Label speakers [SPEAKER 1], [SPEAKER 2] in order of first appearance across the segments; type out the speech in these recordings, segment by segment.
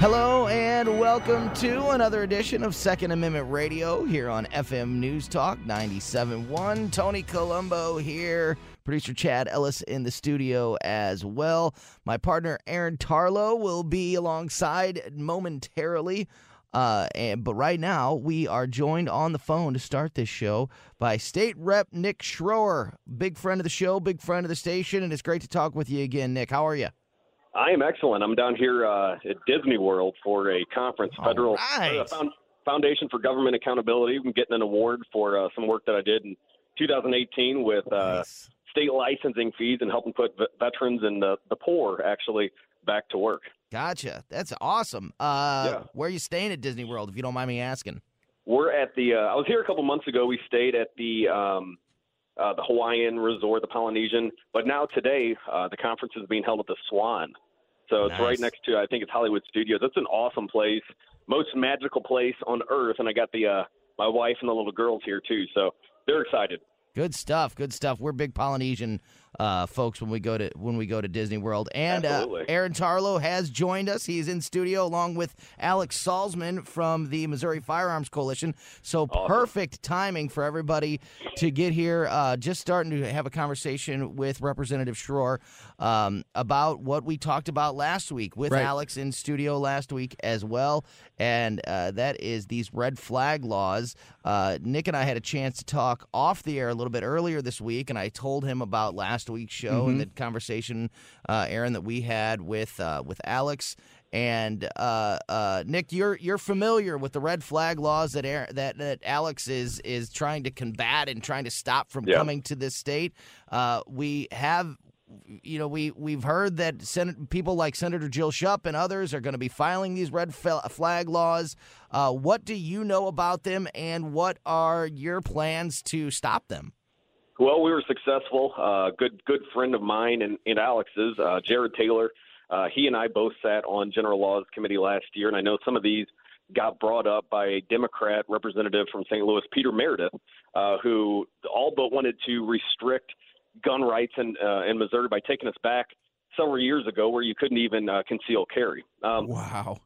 [SPEAKER 1] Hello and welcome to another edition of Second Amendment Radio here on FM News Talk 97.1. Tony Colombo here, producer Chad Ellis in the studio as well. My partner Aaron Tarlow will be alongside momentarily. Uh, and, but right now, we are joined on the phone to start this show by State Rep Nick Schroer, big friend of the show, big friend of the station, and it's great to talk with you again, Nick. How are you?
[SPEAKER 2] I am excellent. I'm down here uh, at Disney World for a conference, federal
[SPEAKER 1] right.
[SPEAKER 2] uh, found, Foundation for Government Accountability. I'm getting an award for uh, some work that I did in 2018 with uh,
[SPEAKER 1] Nice.
[SPEAKER 2] state licensing fees and helping put v- veterans and the, the poor actually back to work.
[SPEAKER 1] Gotcha. That's awesome. Uh,
[SPEAKER 2] Yeah.
[SPEAKER 1] Where are you staying at Disney World, if you don't mind me asking?
[SPEAKER 2] We're at the. Uh, I was here a couple months ago. We stayed at the um, uh, the Hawaiian resort, the Polynesian. But now today, uh, the conference is being held at the Swan. So it's
[SPEAKER 1] Nice.
[SPEAKER 2] right next to. I think it's Hollywood Studios. It's an awesome place, most magical place on earth. And I got the uh, my wife and the little girls here too. So they're excited.
[SPEAKER 1] Good stuff. Good stuff. We're big Polynesian uh, folks when we go to when we go to Disney World. And uh, Aaron Tarlow has joined us. He's in studio along with Alex Salzman from the Missouri Firearms Coalition. So perfect timing for everybody to get here. Uh, just starting to have a conversation with Representative Schroer um, about what we talked about last week with
[SPEAKER 3] Right.
[SPEAKER 1] Alex in studio last week as well, and uh, that is these red flag laws. Uh, Nick and I had a chance to talk off the air a little bit earlier this week, and I told him about last week's show and the conversation, uh, Aaron, that we had with uh, with Alex. And uh, uh, Nick, you're you're familiar with the red flag laws that Aaron, that that Alex is is trying to combat and trying to stop from
[SPEAKER 2] Yeah.
[SPEAKER 1] coming to this state. Uh, we have you know, we we've heard that Senate people like Senator Jill Schupp and others are going to be filing these red fel- flag laws. Uh, what do you know about them, and what are your plans to stop them?
[SPEAKER 2] Well, we were successful. Uh, good good friend of mine and, and Alex's, uh, Jered Taylor. Uh, he and I both sat on General Laws Committee last year, and I know some of these got brought up by a Democrat representative from St. Louis, Peter Merideth, uh, who all but wanted to restrict gun rights in uh, in Missouri by taking us back several years ago, where you couldn't even uh, conceal carry. Um,
[SPEAKER 3] Wow.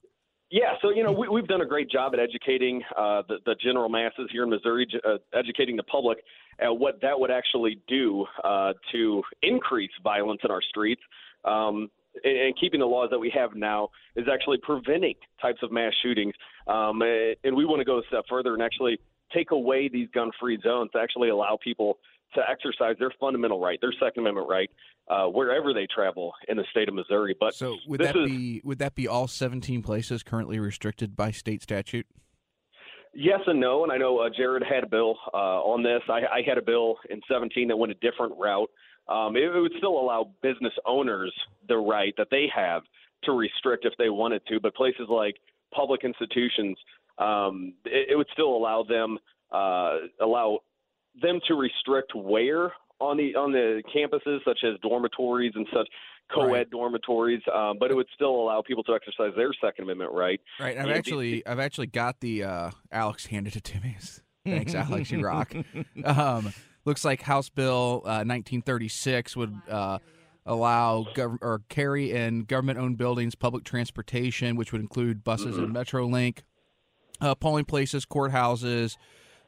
[SPEAKER 2] yeah, so you know we, we've done a great job at educating uh, the, the general masses here in Missouri, uh, educating the public at what that would actually do uh, to increase violence in our streets. Um, and, and keeping the laws that we have now is actually preventing types of mass shootings. Um, and we want to go a step further and actually take away these gun-free zones to actually allow people to exercise their fundamental right, their Second Amendment right, uh, wherever they travel in the state of Missouri. But
[SPEAKER 3] So would that
[SPEAKER 2] is-
[SPEAKER 3] be would that be all 17 places currently restricted by state statute?
[SPEAKER 2] Yes and no, and I know uh, Jered had a bill uh, on this. I, I had a bill in 17 that went a different route. Um, it, it would still allow business owners the right that they have to restrict if they wanted to, but places like public institutions, um, it, it would still allow them uh, allow them to restrict where on the on the campuses, such as dormitories and such co-ed
[SPEAKER 3] Right.
[SPEAKER 2] dormitories. Um, but it would still allow people to exercise their Second Amendment right.
[SPEAKER 3] Right. I've
[SPEAKER 2] the-
[SPEAKER 3] actually I've actually got the uh, Alex handed it to me. Thanks, Alex. You rock. Um, looks like House Bill uh, 1936 would uh, allow gov- or carry in government-owned buildings public transportation, which would include buses and MetroLink, uh, polling places, courthouses,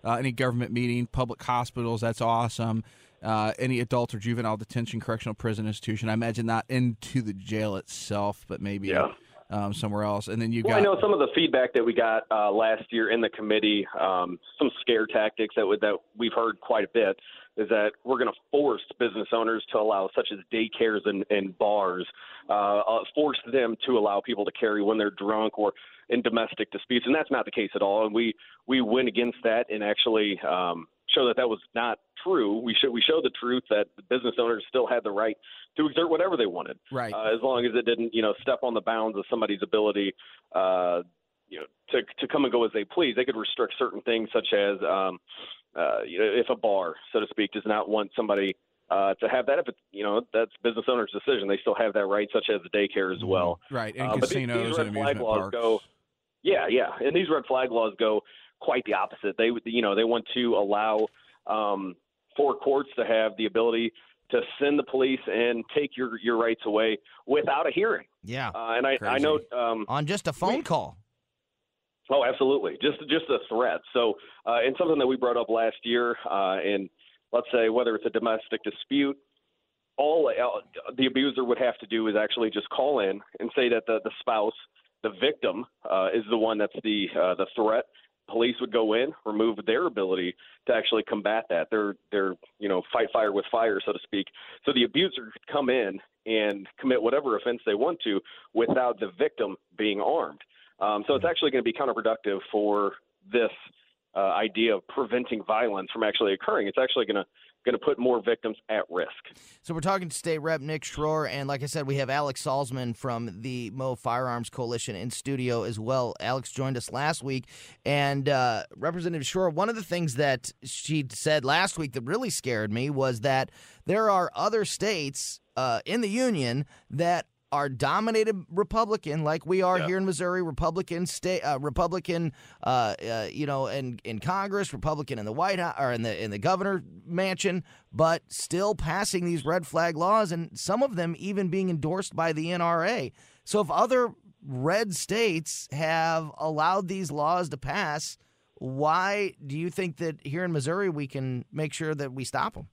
[SPEAKER 3] uh, any government meeting, public hospitals. That's awesome. Uh, any adult or juvenile detention, correctional prison institution. I imagine not into the jail itself, but maybe
[SPEAKER 2] Yeah.
[SPEAKER 3] um, somewhere else. And then you
[SPEAKER 2] Well,
[SPEAKER 3] got
[SPEAKER 2] I know some of the feedback that we got uh, last year in the committee, um, some scare tactics that would, that we've heard quite a bit, is that we're going to force business owners to allow, such as daycares and, and bars, uh, uh, force them to allow people to carry when they're drunk or in domestic disputes, and that's not the case at all. And we we went against that and actually um, show that that was not true. We show we showed the truth that the business owners still had the right to exert whatever they wanted,
[SPEAKER 3] right?
[SPEAKER 2] Uh, as long as it didn't, you know, step on the bounds of somebody's ability, uh, you know, to to come and go as they please. They could restrict certain things, such as, um, uh, you know, if a bar, so to speak, does not want somebody uh, to have that. If it's you know that's business owner's decision, they still have that right, such as the daycare as well.
[SPEAKER 3] Right, and
[SPEAKER 2] uh,
[SPEAKER 3] casinos
[SPEAKER 2] but these, these
[SPEAKER 3] and
[SPEAKER 2] red flag
[SPEAKER 3] amusement
[SPEAKER 2] laws
[SPEAKER 3] parks.
[SPEAKER 2] go. Yeah, yeah, and these red flag laws go quite the opposite. They you know they want to allow um, for courts to have the ability to send the police and take your your rights away without a hearing.
[SPEAKER 1] Yeah,
[SPEAKER 2] uh, and I, I know um,
[SPEAKER 1] on just a phone
[SPEAKER 2] we-
[SPEAKER 1] call.
[SPEAKER 2] Oh, absolutely. Just just a threat. So, uh, and something that we brought up last year, uh, and let's say whether it's a domestic dispute, all uh, the abuser would have to do is actually just call in and say that the, the spouse, the victim, uh, is the one that's the uh, the threat. Police would go in, remove their ability to actually combat that. They're they're you know fight fire with fire, so to speak. So the abuser could come in and commit whatever offense they want to without the victim being armed. Um, so it's actually going to be counterproductive for this uh, idea of preventing violence from actually occurring. It's actually going to going to put more victims at risk.
[SPEAKER 1] So we're talking to State Rep Nick Schroer, and like I said, we have Alex Salzman from the Mo Firearms Coalition in studio as well. Alex joined us last week, and uh, Representative Schroer, one of the things that she said last week that really scared me was that there are other states uh, in the union that are dominated Republican, like we are
[SPEAKER 2] Yeah.
[SPEAKER 1] here in Missouri, Republican state, uh, Republican, uh, uh, you know, in, in Congress, Republican in the White House or in the in the governor mansion, but still passing these red flag laws, and some of them even being endorsed by the NRA. So if other red states have allowed these laws to pass, why do you think that here in Missouri we can make sure that we stop them?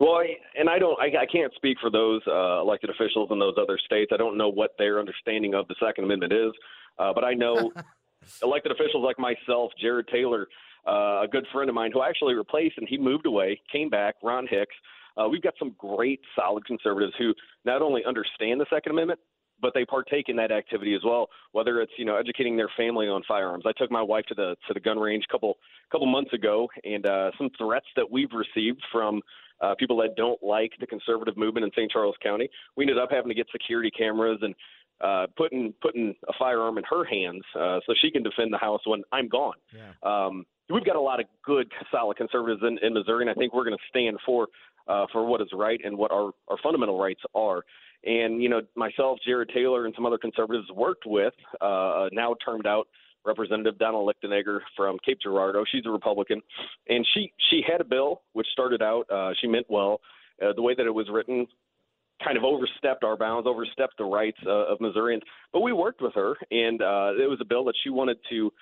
[SPEAKER 2] Well, I- and I don't, I, I can't speak for those uh, elected officials in those other states. I don't know what their understanding of the Second Amendment is, uh, but I know elected officials like myself, Jered Taylor, uh, a good friend of mine who I actually replaced, and he moved away, came back, Ron Hicks. Uh, we've got some great, solid conservatives who not only understand the Second Amendment, but they partake in that activity as well. Whether it's you know educating their family on firearms. I took my wife to the to the gun range a couple couple months ago, and uh, some threats that we've received from uh, people that don't like the conservative movement in St. Charles County. We ended up having to get security cameras and uh, putting putting a firearm in her hands uh, so she can defend the house when I'm gone.
[SPEAKER 1] Yeah.
[SPEAKER 2] Um, we've got a lot of good, solid conservatives in, in Missouri, and I think we're going to stand for uh, for what is right and what our, our fundamental rights are. And you know, myself, Jered Taylor, and some other conservatives worked with uh, now termed out Representative Donna Lichtenegger from Cape Girardeau. She's a Republican, and she she had a bill which started out. Uh, she meant well. Uh, the way that it was written kind of overstepped our bounds, overstepped the rights uh, of Missourians. But we worked with her, and uh, it was a bill that she wanted to.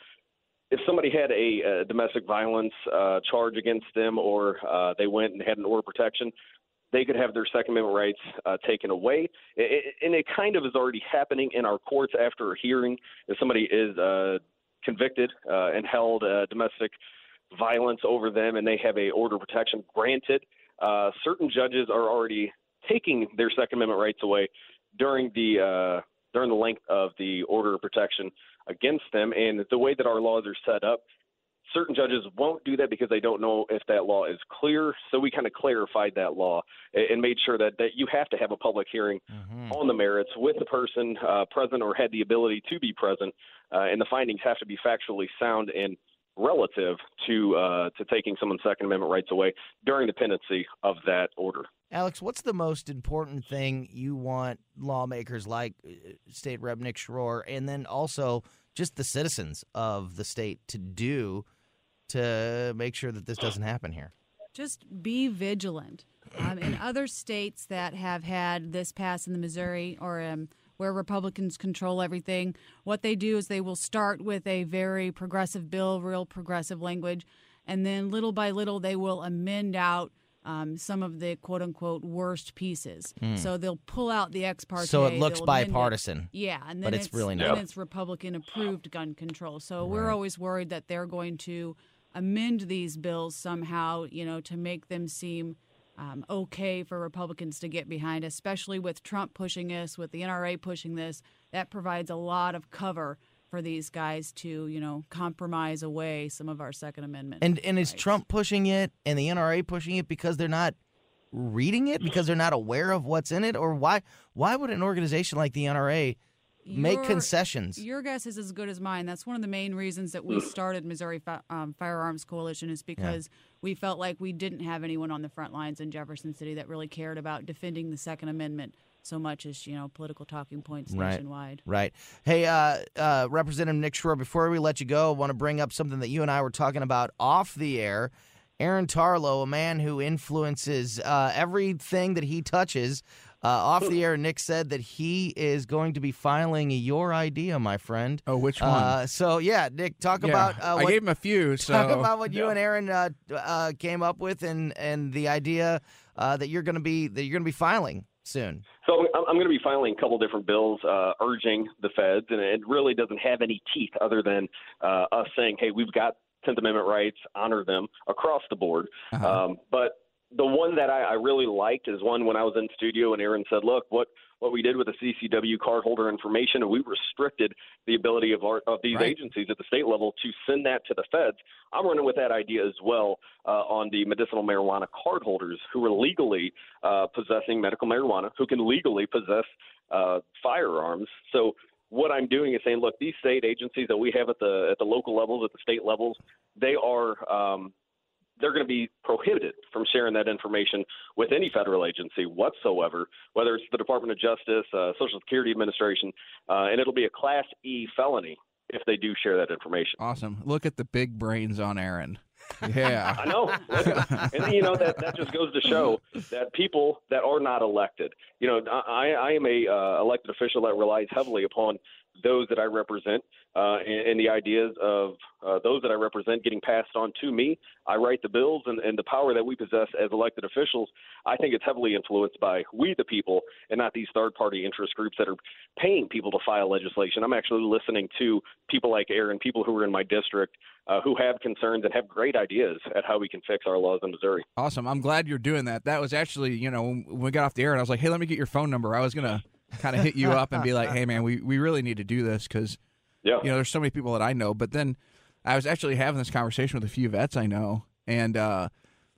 [SPEAKER 2] If somebody had a, uh domestic violence uh, charge against them, or uh, they went and had an order protection, they could have their Second Amendment rights uh, taken away. It, it, and it kind of is already happening in our courts after a hearing. If somebody is uh, convicted uh, and held uh, domestic violence over them, and they have a order protection granted, uh, certain judges are already taking their Second Amendment rights away during the uh, during the length of the order of protection against them. And the way that our laws are set up, certain judges won't do that because they don't know if that law is clear. So we kind of clarified that law and made sure that, that you have to have a public hearing on the merits with the person uh, present or had the ability to be present, uh, and the findings have to be factually sound and relative to uh, to taking someone's Second Amendment rights away during the pendency of that order.
[SPEAKER 1] Alex, what's the most important thing you want lawmakers like uh, State Rep Nick Schroer and then also just the citizens of the state to do to make sure that this doesn't happen here?
[SPEAKER 4] just be vigilant. Um, in other states that have had this pass in the Missouri or um, where Republicans control everything, what they do is they will start with a very progressive bill, real progressive language, and then little by little they will amend out um, some of the quote unquote worst pieces. So they'll pull out the ex parte.
[SPEAKER 1] So it looks
[SPEAKER 4] they'll it.
[SPEAKER 1] bipartisan.
[SPEAKER 4] Yeah, and then
[SPEAKER 1] but it's really
[SPEAKER 4] then
[SPEAKER 1] not.
[SPEAKER 4] it's Republican approved gun control. So we're always worried that they're going to amend these bills somehow, you know, to make them seem um, okay for Republicans to get behind, especially with Trump pushing this, with the NRA pushing this. That provides a lot of cover for these guys to, you know, compromise away some of our Second Amendment.
[SPEAKER 1] And and is. Trump pushing it and the NRA pushing it because they're not reading it because they're not aware of what's in it or why why would an organization like the NRA make concessions?
[SPEAKER 4] Your guess is as good as mine. That's one of the main reasons that we started Missouri Fi- um, Firearms Coalition is because we felt like we didn't have anyone on the front lines in Jefferson City that really cared about defending the Second Amendment so much as you know political talking points
[SPEAKER 1] Right.
[SPEAKER 4] nationwide.
[SPEAKER 1] Right. Hey, uh, uh, Representative Nick Schroer, before we let you go, I want to bring up something that you and I were talking about off the air. Aaron Tarlow, a man who influences uh, everything that he touches. Uh, off the air, Nick said that he is going to be filing your idea, my friend.
[SPEAKER 3] Oh, which one?
[SPEAKER 1] Uh, so yeah, Nick, talk
[SPEAKER 3] Yeah,
[SPEAKER 1] about uh,
[SPEAKER 3] I
[SPEAKER 1] what,
[SPEAKER 3] gave him a few. So
[SPEAKER 1] talk about what you and Aaron uh, uh, came up with, and and the idea uh, that you're going to be that you're going to be filing soon.
[SPEAKER 2] So I'm, I'm going to be filing a couple different bills uh, urging the feds, and it really doesn't have any teeth other than uh, us saying, "Hey, we've got Tenth Amendment rights, honor them across the board."
[SPEAKER 3] Uh-huh.
[SPEAKER 2] Um, but the one that I, I really liked is one when I was in studio and Aaron said, "Look, what what we did with the CCW cardholder information, and we restricted the ability of our of these
[SPEAKER 3] Right.
[SPEAKER 2] agencies at the state level to send that to the feds." I'm running with that idea as well uh, on the medicinal marijuana cardholders who are legally uh, possessing medical marijuana, who can legally possess uh, firearms. So what I'm doing is saying, look, these state agencies that we have at the at the local levels, at the state levels, they are um, they're going to be prohibited from sharing that information with any federal agency whatsoever, whether it's the Department of Justice, uh, Social Security Administration, uh, and it'll be a Class E felony if they do share that information.
[SPEAKER 3] awesome. Look at the big brains on Aaron. Yeah.
[SPEAKER 2] I know, and you know that that just goes to show that people that are not elected, you know, I, I am a uh, elected official that relies heavily upon those that I represent uh, and, and the ideas of uh, those that I represent getting passed on to me. I write the bills, and, and the power that we possess as elected officials, I think it's heavily influenced by we the people, and not these third-party interest groups that are paying people to file legislation. I'm actually listening to people like Aaron, people who are in my district, uh, who have concerns and have great ideas at how we can fix our laws in Missouri.
[SPEAKER 3] Awesome. I'm glad you're doing that. That was actually, you know, when we got off the air and I was like, hey, let me get your phone number. I was going to kind of hit you up and be like, hey, man, we, we really need to do this because,
[SPEAKER 2] Yeah.
[SPEAKER 3] you know, there's so many people that I know. But then I was actually having this conversation with a few vets I know. And, uh,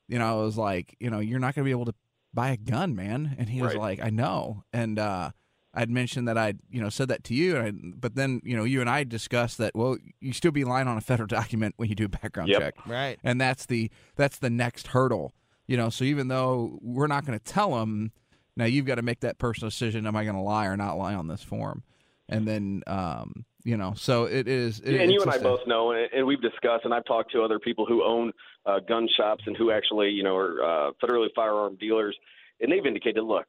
[SPEAKER 3] you know, I was like, you know, you're not going to be able to buy a gun, man. And he was
[SPEAKER 2] Right.
[SPEAKER 3] like, I know. And, uh, I'd mentioned that I'd, you know, said that to you, and I, but then, you know, you and I discussed that. Well, you still be lying on a federal document when you do a background
[SPEAKER 2] Yep.
[SPEAKER 3] check
[SPEAKER 1] Right.
[SPEAKER 3] and that's the that's the next hurdle you know so even though we're not going to tell them now you've got to make that personal decision am i going to lie or not lie on this form? And then um you know so it is it,
[SPEAKER 2] Yeah, and you and I both know, and, and we've discussed, and I've talked to other people who own uh, gun shops and who actually, you know, are uh, federally firearm dealers, and they've indicated, look,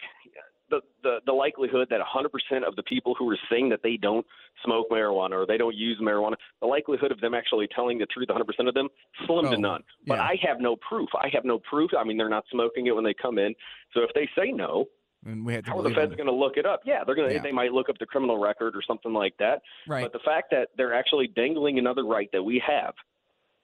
[SPEAKER 2] the, the the likelihood that 100% of the people who are saying that they don't smoke marijuana or they don't use marijuana, the likelihood of them actually telling the truth, 100% of them, slim
[SPEAKER 3] Oh,
[SPEAKER 2] to none. But
[SPEAKER 3] yeah.
[SPEAKER 2] I have no proof. I have no proof. I mean, they're not smoking it when they come in. So if they say no,
[SPEAKER 3] and we had to
[SPEAKER 2] how are the feds going to look it up? Yeah, they're going to.
[SPEAKER 3] Yeah.
[SPEAKER 2] They might look up the criminal record or something like that.
[SPEAKER 3] right
[SPEAKER 2] But the fact that they're actually dangling another right that we have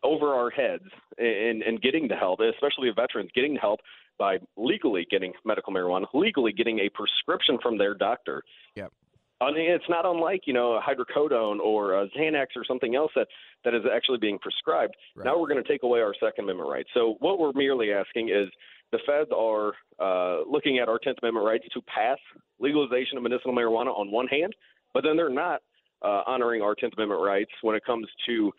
[SPEAKER 2] over our heads and, and getting the help, especially veterans, getting the help by legally getting medical marijuana, legally getting a prescription from their doctor.
[SPEAKER 3] Yep.
[SPEAKER 2] I mean, it's not unlike you know hydrocodone or Xanax or something else that that is actually being prescribed.
[SPEAKER 3] Right.
[SPEAKER 2] Now we're going to take away our Second Amendment rights. So what we're merely asking is the feds are uh, looking at our Tenth Amendment rights to pass legalization of medicinal marijuana on one hand, but then they're not uh, honoring our Tenth Amendment rights when it comes to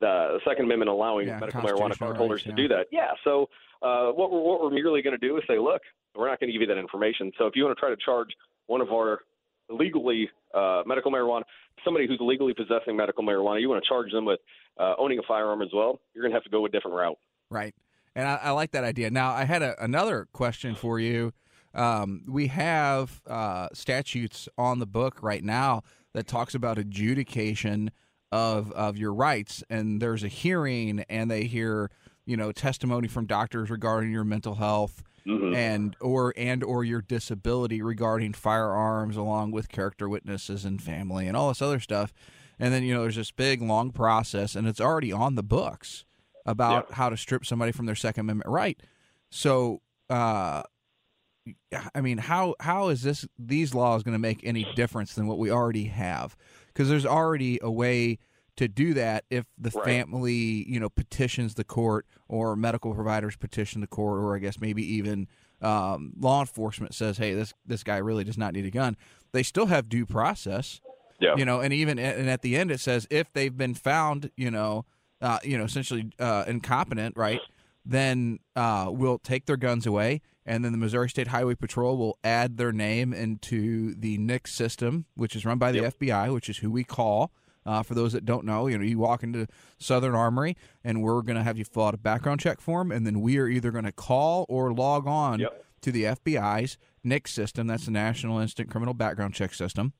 [SPEAKER 2] the Second Amendment allowing
[SPEAKER 3] Yeah,
[SPEAKER 2] medical marijuana
[SPEAKER 3] constitutional
[SPEAKER 2] card holders
[SPEAKER 3] rights,
[SPEAKER 2] to do that. Yeah. So uh, what we're what we're merely going to do is say, look, we're not going to give you that information. So if you want to try to charge one of our legally uh, medical marijuana, somebody who's legally possessing medical marijuana, you want to charge them with uh, owning a firearm as well, you're going to have to go a different route.
[SPEAKER 3] Right. And I, I like that idea. Now, I had a, another question for you. Um, we have uh, statutes on the book right now that talks about adjudication of of your rights, and there's a hearing, and they hear you know testimony from doctors regarding your mental health
[SPEAKER 2] Mhm.
[SPEAKER 3] and or and or your disability regarding firearms, along with character witnesses and family and all this other stuff. And then you know there's this big long process, and it's already on the books about
[SPEAKER 2] Yeah.
[SPEAKER 3] how to strip somebody from their Second Amendment right. So, uh, I mean, how how is this these laws going to make any difference than what we already have? Because there's already a way to do that if the
[SPEAKER 2] Right.
[SPEAKER 3] family, you know, petitions the court or medical providers petition the court, or I guess maybe even um, law enforcement says, "Hey, this this guy really does not need a gun." They still have due process,
[SPEAKER 2] Yeah.
[SPEAKER 3] you know, and even and at the end it says if they've been found, you know, uh, you know, essentially uh, incompetent, right? Then uh, we'll take their guns away, and then the Missouri State Highway Patrol will add their name into the NICS system, which is run by the
[SPEAKER 2] Yep.
[SPEAKER 3] FBI, which is who we call. Uh, for those that don't know, you know, you walk into Southern Armory, and we're going to have you fill out a background check form, and then we are either going to call or log on
[SPEAKER 2] Yep.
[SPEAKER 3] to the FBI's NICS system. That's the National Instant Criminal Background Check System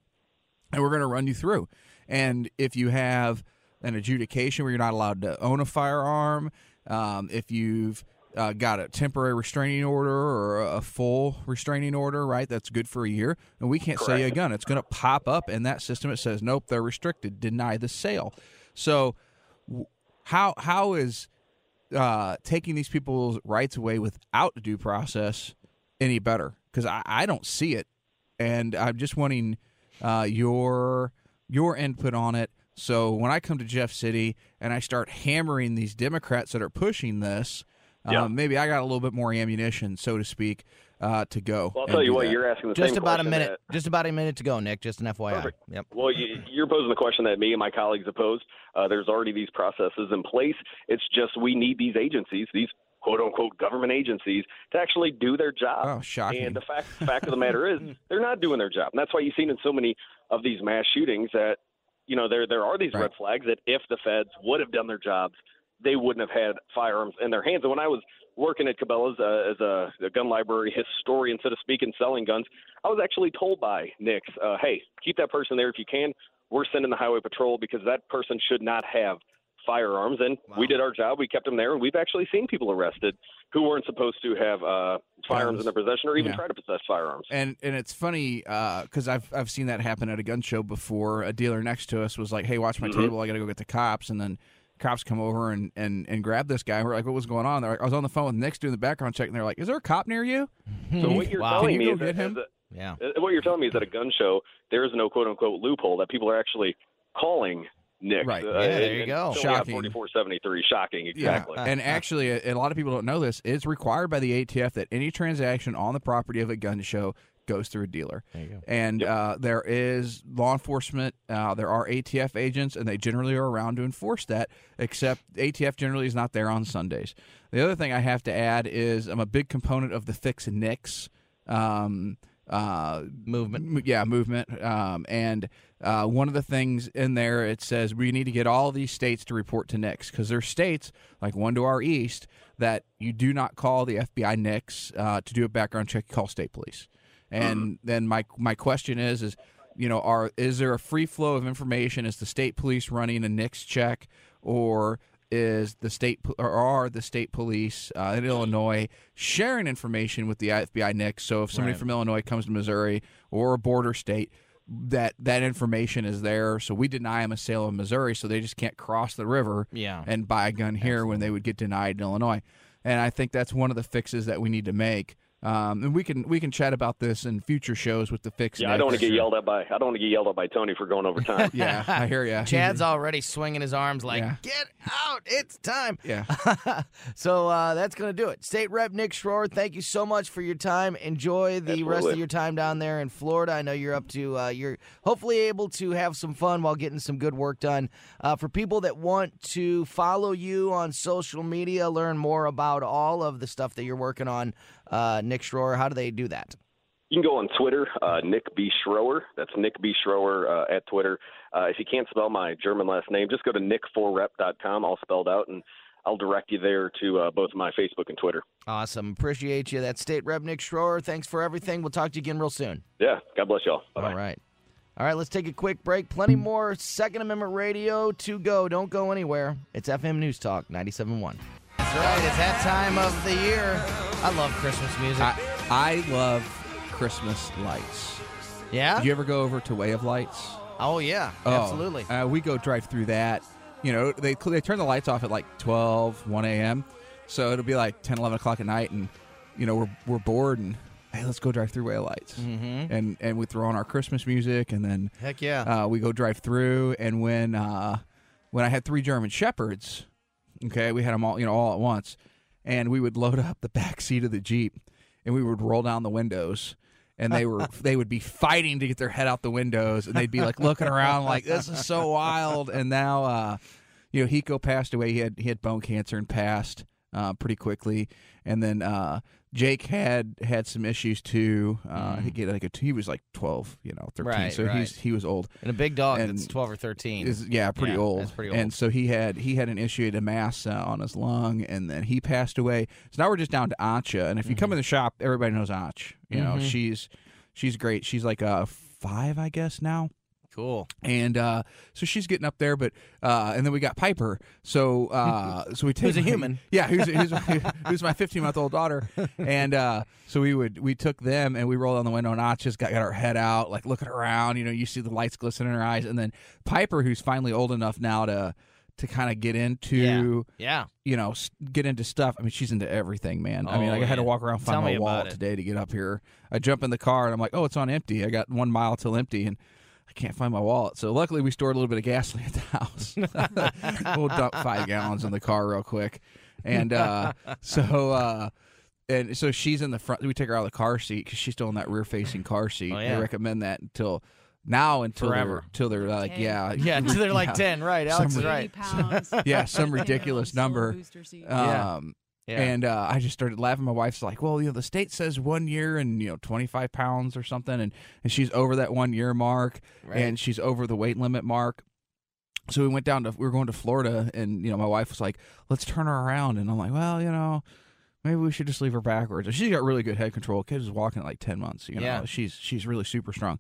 [SPEAKER 3] and we're going to run you through. And if you have an adjudication where you're not allowed to own a firearm, um, if you've uh, got a temporary restraining order or a full restraining order, right? That's good for a year, and we can't sell you a gun. It's going to pop up in that system. It says, "Nope, they're restricted. Deny the sale." So, how how is uh, taking these people's rights away without due process any better? Because I, I don't see it, and I'm just wanting uh, your your input on it. So when I come to Jeff City and I start hammering these Democrats that are pushing this,
[SPEAKER 2] Yeah.
[SPEAKER 3] um, maybe I got a little bit more ammunition, so to speak, uh, to go.
[SPEAKER 2] Well, I'll tell you what,
[SPEAKER 3] that.
[SPEAKER 2] you're asking the
[SPEAKER 1] Just
[SPEAKER 2] same
[SPEAKER 1] about a minute.
[SPEAKER 2] that-
[SPEAKER 1] Just about a minute to go, Nick. Just an FYI.
[SPEAKER 2] Perfect.
[SPEAKER 1] Yep.
[SPEAKER 2] Well, you, you're posing the question that me and my colleagues oppose. Uh, there's already these processes in place. It's just we need these agencies, these quote unquote government agencies, to actually do their job.
[SPEAKER 3] Oh, shocking.
[SPEAKER 2] And the fact fact of the matter is, they're not doing their job, and that's why you've seen in so many of these mass shootings that you know there there are these
[SPEAKER 3] Right.
[SPEAKER 2] red flags that if the feds would have done their jobs, they wouldn't have had firearms in their hands. And when I was working at Cabela's uh, as a, a gun library historian, so to speak, and selling guns, I was actually told by NICS, uh, "Hey, keep that person there if you can. We're sending the highway patrol because that person should not have firearms." And we did our job. We kept them there, and we've actually seen people arrested who weren't supposed to have uh, firearms in their possession or even
[SPEAKER 3] Yeah.
[SPEAKER 2] try to possess firearms.
[SPEAKER 3] And and it's funny because I've I've seen that happen at a gun show before. A dealer next to us was like, "Hey, watch my
[SPEAKER 2] Mm-hmm.
[SPEAKER 3] table. I got to go get the cops." And then cops come over and, and, and grab this guy. We're like, "What was going on?" They're like, "I was on the phone with NICS doing the background check." And they're like, "Is there a cop near you?"
[SPEAKER 2] So what you're
[SPEAKER 1] Wow.
[SPEAKER 2] telling
[SPEAKER 3] you
[SPEAKER 2] me is
[SPEAKER 3] get
[SPEAKER 2] that,
[SPEAKER 3] him?
[SPEAKER 2] is
[SPEAKER 1] Yeah.
[SPEAKER 2] uh, what you're telling me is that a gun show there is no quote unquote loophole that people are actually calling Nick.
[SPEAKER 3] Right.
[SPEAKER 2] Uh,
[SPEAKER 1] Yeah, there you go.
[SPEAKER 3] Shocking.
[SPEAKER 2] 4473. Shocking. Exactly.
[SPEAKER 3] Yeah, and actually, a, a lot of people don't know this. It's required by the ATF that any transaction on the property of a gun show goes through a dealer.
[SPEAKER 1] There you go.
[SPEAKER 3] And uh, there is law enforcement. Uh, there are ATF agents, and they generally are around to enforce that. Except ATF generally is not there on Sundays. The other thing I have to add is I'm a big component of the Fix NICS. Um, uh,
[SPEAKER 1] Movement.
[SPEAKER 3] m- yeah, movement. Um, and uh, one of the things in there it says we need to get all these states to report to NICS because there's states like one to our east that you do not call the FBI NICS uh, to do a background check. You call state police. And then my my question is is you know are is there a free flow of information? Is the state police running a NICS check or is the state or are the state police uh, in Illinois sharing information with the FBI NICS? So if somebody
[SPEAKER 1] Right.
[SPEAKER 3] from Illinois comes to Missouri or a border state, that that information is there. So we deny them a sale in Missouri, so they just can't cross the river
[SPEAKER 1] Yeah.
[SPEAKER 3] and buy a gun here when they would get denied in Illinois. And I think that's one of the fixes that we need to make. Um, and we can we can chat about this in future shows with the fix.
[SPEAKER 2] Yeah, I don't want to
[SPEAKER 3] Nick.
[SPEAKER 2] get yelled at by I don't want to get yelled at by Tony for going over time.
[SPEAKER 3] Yeah, I hear you.
[SPEAKER 1] Chad's already swinging his arms like,
[SPEAKER 3] Yeah.
[SPEAKER 1] get out, it's time.
[SPEAKER 3] Yeah.
[SPEAKER 1] so uh, that's going to do it. State Rep Nick Schroer, thank you so much for your time. Enjoy the rest of your time down there in Florida. I know you're up to, uh, you're hopefully able to have some fun while getting some good work done. Uh, for people that want to follow you on social media, learn more about all of the stuff that you're working on, uh, Nick Schroer, how do they do that?
[SPEAKER 2] You can go on Twitter, uh, Nick B. Schroer. That's Nick B. Schroer uh, at Twitter. Uh, if you can't spell my German last name, just go to nick4rep.com, all spelled out, and I'll direct you there to uh, both my Facebook and Twitter.
[SPEAKER 1] Awesome. Appreciate you. That's State Rep Nick Schroer. Thanks for everything. We'll talk to you again real soon.
[SPEAKER 2] Yeah, God bless y'all. Bye-bye.
[SPEAKER 1] All right. All right, let's take a quick break. Plenty more Second Amendment radio to go. Don't go anywhere. It's FM News Talk 97.1. That's right. It's that time of the year. I love Christmas music.
[SPEAKER 3] I, I love Christmas lights.
[SPEAKER 1] yeah?
[SPEAKER 3] Did you ever go over to Way of Lights?
[SPEAKER 1] oh, yeah.
[SPEAKER 3] Oh,
[SPEAKER 1] Absolutely.
[SPEAKER 3] Uh, we go drive through that. You know, they they turn the lights off at like 12, 1 a.m. So it'll be like 10, 11 o'clock at night, and you know we're we're bored and hey, let's go drive through Way of Lights,
[SPEAKER 1] Mm-hmm.
[SPEAKER 3] and and we throw on our Christmas music, and then
[SPEAKER 1] Heck yeah.
[SPEAKER 3] uh, we go drive through. And when uh, when I had three German shepherds, okay, we had them all you know all at once, and we would load up the back seat of the jeep, and we would roll down the windows. And they were they would be fighting to get their head out the windows, and they'd be like looking around like this is so wild. And now, uh, you know, Hiko passed away. He had he had bone cancer and passed uh, pretty quickly. And then uh, Jake had had some issues too. Uh, He like a he was like twelve, you know, thirteen.
[SPEAKER 1] Right,
[SPEAKER 3] so
[SPEAKER 1] right.
[SPEAKER 3] he's he was old.
[SPEAKER 1] and a big dog
[SPEAKER 3] and-
[SPEAKER 1] that's 12 or 13.
[SPEAKER 3] Is yeah, pretty
[SPEAKER 1] Yeah,
[SPEAKER 3] old.
[SPEAKER 1] that's pretty
[SPEAKER 3] And so he had he had an issue, had a mass uh, on his lung, and then he passed away. So now we're just down to Ancha. And if you
[SPEAKER 1] Mm-hmm.
[SPEAKER 3] come in the shop, everybody knows Anch. You know, she's she's great. She's like a five, I guess now
[SPEAKER 1] cool.
[SPEAKER 3] and uh, so she's getting up there, but uh, and then we got Piper. So uh, so we take
[SPEAKER 1] Who's a human.
[SPEAKER 3] yeah, who's who's, who's my 15 month old daughter, and uh, so we would we took them and we rolled on the window and Notch just got, got our head out, like looking around. You know, you see the lights glisten in her eyes, and then Piper, who's finally old enough now to to kind of get into
[SPEAKER 1] Yeah.
[SPEAKER 3] you know get into stuff. I mean, she's into everything, man. I mean,
[SPEAKER 1] Oh,
[SPEAKER 3] like, I had to walk around
[SPEAKER 1] Tell
[SPEAKER 3] find
[SPEAKER 1] me
[SPEAKER 3] my wallet today to get up here. I jump in the car and I'm like, oh, it's on empty. I got one mile till empty, and I can't find my wallet. So luckily, we stored a little bit of gasoline at the house. we'll dump five gallons in the car real quick, and uh, so. Uh, and so she's in the front. We take her out of the car seat because she's still in that rear-facing car seat.
[SPEAKER 1] Oh, yeah.
[SPEAKER 3] They recommend that until now until
[SPEAKER 1] Forever.
[SPEAKER 3] they're until they're like,
[SPEAKER 4] Okay.
[SPEAKER 3] yeah,
[SPEAKER 1] Yeah, until they're like
[SPEAKER 3] Yeah.
[SPEAKER 1] 10, right? Alex is
[SPEAKER 3] Some-
[SPEAKER 1] right.
[SPEAKER 4] pounds.
[SPEAKER 3] yeah, some ridiculous number.
[SPEAKER 4] booster seat.
[SPEAKER 1] Yeah. Yeah.
[SPEAKER 3] and uh, I just started laughing. My wife's like, "Well, you know, the state says one year and you know, twenty five pounds or something, and and she's over that one year mark,
[SPEAKER 1] Right.
[SPEAKER 3] and she's over the weight limit mark." So we went down to we were going to Florida, and you know, my wife was like, "Let's turn her around," and I'm like, "Well, you know." Maybe we should just leave her backwards. And She's got really good head control. Kid is walking at like ten months. You know,
[SPEAKER 1] Yeah.
[SPEAKER 3] she's she's really super strong.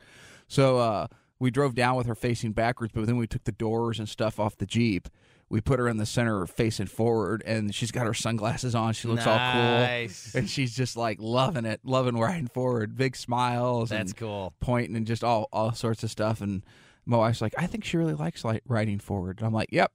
[SPEAKER 3] So uh, we drove down with her facing backwards, but then we took the doors and stuff off the jeep. We put her in the center facing forward, and she's got her sunglasses on. She looks all cool, and she's just like loving it, loving riding forward. Big smiles,
[SPEAKER 1] That's
[SPEAKER 3] and
[SPEAKER 1] cool.
[SPEAKER 3] pointing, and just all all sorts of stuff. And my wife's like, "I think she really likes like riding forward." And I'm like, "Yep."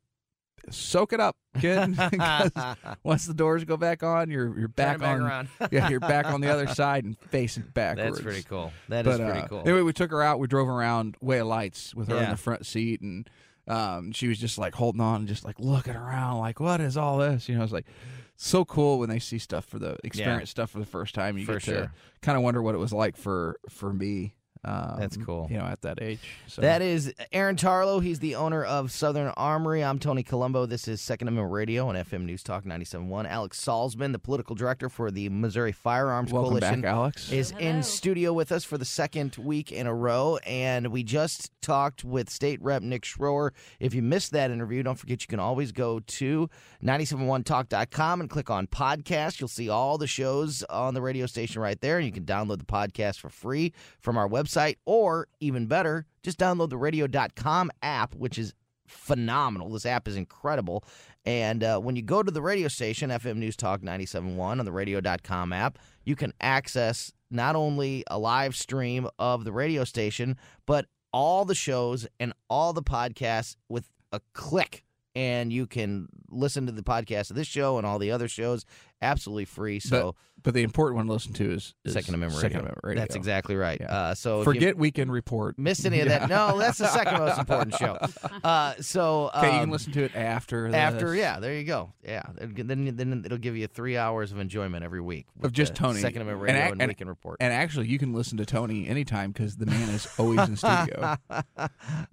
[SPEAKER 3] Soak it up, kid once the doors go back on, you're you're back,
[SPEAKER 1] back
[SPEAKER 3] on. yeah, you're back on the other side and facing backwards.
[SPEAKER 1] That's pretty cool. That is
[SPEAKER 3] But,
[SPEAKER 1] pretty
[SPEAKER 3] uh,
[SPEAKER 1] cool.
[SPEAKER 3] Anyway, we took her out. We drove around Way of Lights with her in the front seat, and um, she was just like holding on and just like looking around, like, "What is all this?" You know, it's like so cool when they see stuff for the experience stuff for the first time. You
[SPEAKER 1] For
[SPEAKER 3] get to kind of wonder what it was like for for me. Um,
[SPEAKER 1] That's cool.
[SPEAKER 3] You know, at that age. So
[SPEAKER 1] That is Aaron Tarlow. He's the owner of Southern Armory. I'm Tony Colombo. This is Second Amendment Radio on FM News Talk 97.1. Alex Salzman, the political director for the Missouri Firearms
[SPEAKER 3] welcome
[SPEAKER 1] Coalition,
[SPEAKER 3] back, Alex.
[SPEAKER 1] is
[SPEAKER 4] Hello.
[SPEAKER 1] in studio with us for the second week in a row. And we just talked with State Rep Nick Schroer. If you missed that interview, don't forget you can always go to 971talk.com and click on podcast. You'll see all the shows on the radio station right there. And you can download the podcast for free from our website. Or even better, just download the radio.com app, which is phenomenal. This app is incredible. And uh, when you go to the radio station, FM News Talk 97.1 on the radio.com app, you can access not only a live stream of the radio station, but all the shows and all the podcasts with a click. And you can listen to the podcast of this show and all the other shows absolutely free. So,
[SPEAKER 3] but the important one to listen to is, is
[SPEAKER 1] Second Amendment
[SPEAKER 3] Second
[SPEAKER 1] Radio.
[SPEAKER 3] Amendment Radio.
[SPEAKER 1] that's exactly right.
[SPEAKER 3] Yeah.
[SPEAKER 1] Uh, so
[SPEAKER 3] Forget Weekend Report.
[SPEAKER 1] missed any of that, no, that's the second most important show. Uh, so,
[SPEAKER 3] Okay, you can
[SPEAKER 1] um,
[SPEAKER 3] listen to it after.
[SPEAKER 1] after
[SPEAKER 3] this.
[SPEAKER 1] yeah there you go yeah then then it'll give you three hours of enjoyment every week
[SPEAKER 3] Of just Tony.
[SPEAKER 1] second amendment radio
[SPEAKER 3] ac-
[SPEAKER 1] and,
[SPEAKER 3] and-
[SPEAKER 1] weekend report
[SPEAKER 3] And actually, you can listen to Tony anytime because the man is always in studio.
[SPEAKER 1] i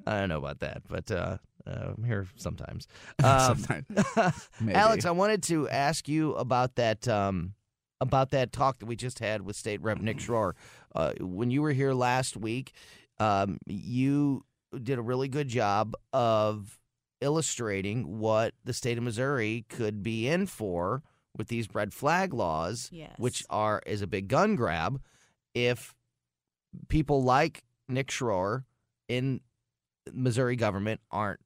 [SPEAKER 1] don't know about that but uh, uh i'm here sometimes um,
[SPEAKER 3] Sometimes.
[SPEAKER 1] Alex i wanted to ask you about that um about that talk that we just had with state rep nick schroer uh, when you were here last week um, you did a really good job of illustrating what the state of missouri could be in for with these red flag laws
[SPEAKER 4] Yes.
[SPEAKER 1] which are is a big gun grab if people like Nick Schroer in Missouri government aren't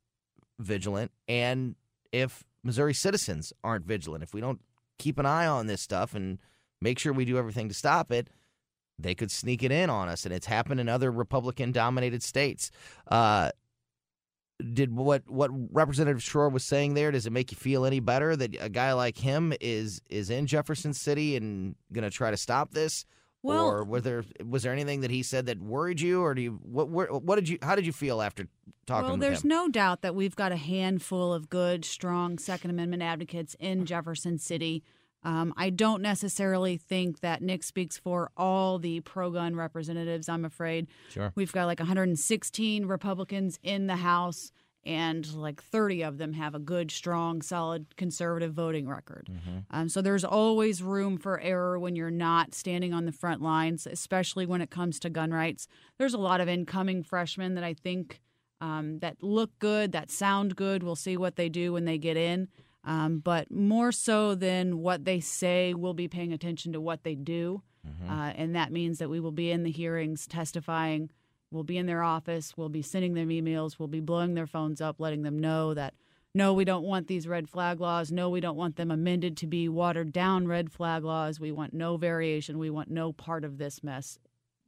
[SPEAKER 1] vigilant and if Missouri citizens aren't vigilant if we don't keep an eye on this stuff and make sure we do everything to stop it they could sneak it in on us and it's happened in other republican dominated states uh did what what Representative Schroer was saying there? Does it make you feel any better that a guy like him is is in Jefferson City and going to try to stop this?
[SPEAKER 4] Well-
[SPEAKER 1] or was there was there anything that he said that worried you, or do you what what, what did you how did you feel after talking
[SPEAKER 4] well, there's no doubt that we've got a handful of good, strong Second Amendment advocates in Jefferson City. Um, I don't necessarily think that Nick speaks for all the pro gun representatives, I'm afraid.
[SPEAKER 1] Sure.
[SPEAKER 4] We've got like 116 Republicans in the House, and like 30 of them have a good, strong, solid conservative voting record. Um, so there's always room for error when you're not standing on the front lines, especially when it comes to gun rights. There's a lot of incoming freshmen that I think um, that look good, that sound good. We'll see what they do when they get in. Um, but more so than what they say, we'll be paying attention to what they do. Uh, and that means that we will be in the hearings testifying. We'll be in their office. We'll be sending them emails. We'll be blowing their phones up, letting them know that no, we don't want these red flag laws. No, we don't want them amended to be watered down red flag laws. We want no variation. We want no part of this mess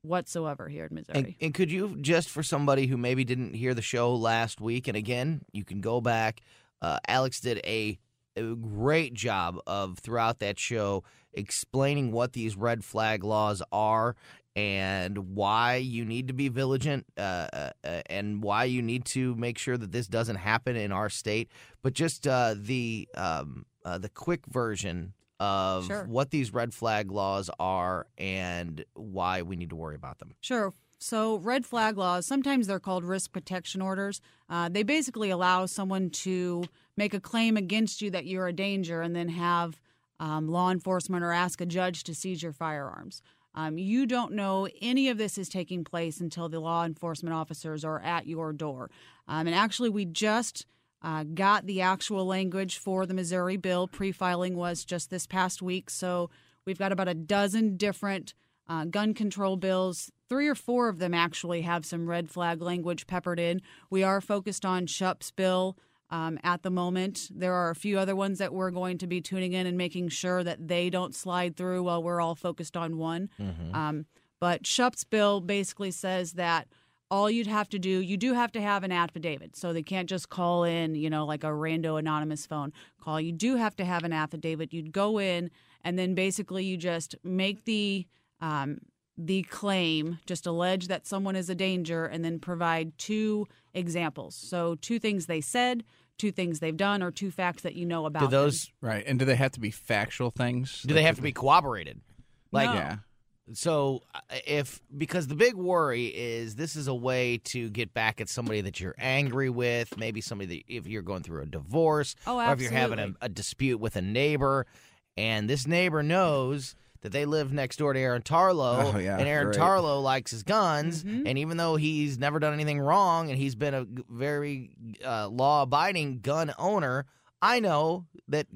[SPEAKER 4] whatsoever here in Missouri.
[SPEAKER 1] And, and could you just for somebody who maybe didn't hear the show last week, and again, you can go back. Uh, Alex did a, a great job of throughout that show explaining what these red flag laws are and why you need to be vigilant uh, uh, uh, and why you need to make sure that this doesn't happen in our state. But just uh, the um, uh, the quick version of
[SPEAKER 4] Sure.
[SPEAKER 1] what these red flag laws are and why we need to worry about them.
[SPEAKER 4] Sure. So, red flag laws, sometimes they're called risk protection orders. Uh, they basically allow someone to make a claim against you that you're a danger and then have um, law enforcement or ask a judge to seize your firearms. Um, you don't know any of this is taking place until the law enforcement officers are at your door. Um, and actually, we just uh, got the actual language for the Missouri bill. Pre filing was just this past week. So, we've got about a dozen different uh, gun control bills. Three or four of them actually have some red flag language peppered in. We are focused on Schupp's bill um, at the moment. There are a few other ones that we're going to be tuning in and making sure that they don't slide through while we're all focused on one. Um, but Schupp's bill basically says that all you'd have to do, you do have to have an affidavit. So they can't just call in, you know, like a rando anonymous phone call. You do have to have an affidavit. You'd go in and then basically you just make the um, the claim, just allege that someone is a danger, and then provide two examples. So two things they said, two things they've done, or two facts that you know about.
[SPEAKER 1] Do
[SPEAKER 4] them.
[SPEAKER 1] those
[SPEAKER 3] Right. And do they have to be factual things?
[SPEAKER 1] do they have to be corroborated? Like
[SPEAKER 4] No.
[SPEAKER 3] Yeah.
[SPEAKER 1] so uh, if because the big worry is this is a way to get back at somebody that you're angry with, maybe somebody that if you're going through a divorce
[SPEAKER 4] Oh,
[SPEAKER 1] or if you're having a, a dispute with a neighbor and this neighbor knows that they live next door to Aaron Tarlow
[SPEAKER 3] Oh, yeah,
[SPEAKER 1] and Aaron
[SPEAKER 3] great.
[SPEAKER 1] Tarlow likes his guns
[SPEAKER 4] Mm-hmm.
[SPEAKER 1] and even though he's never done anything wrong and he's been a very uh, law abiding gun owner, I know that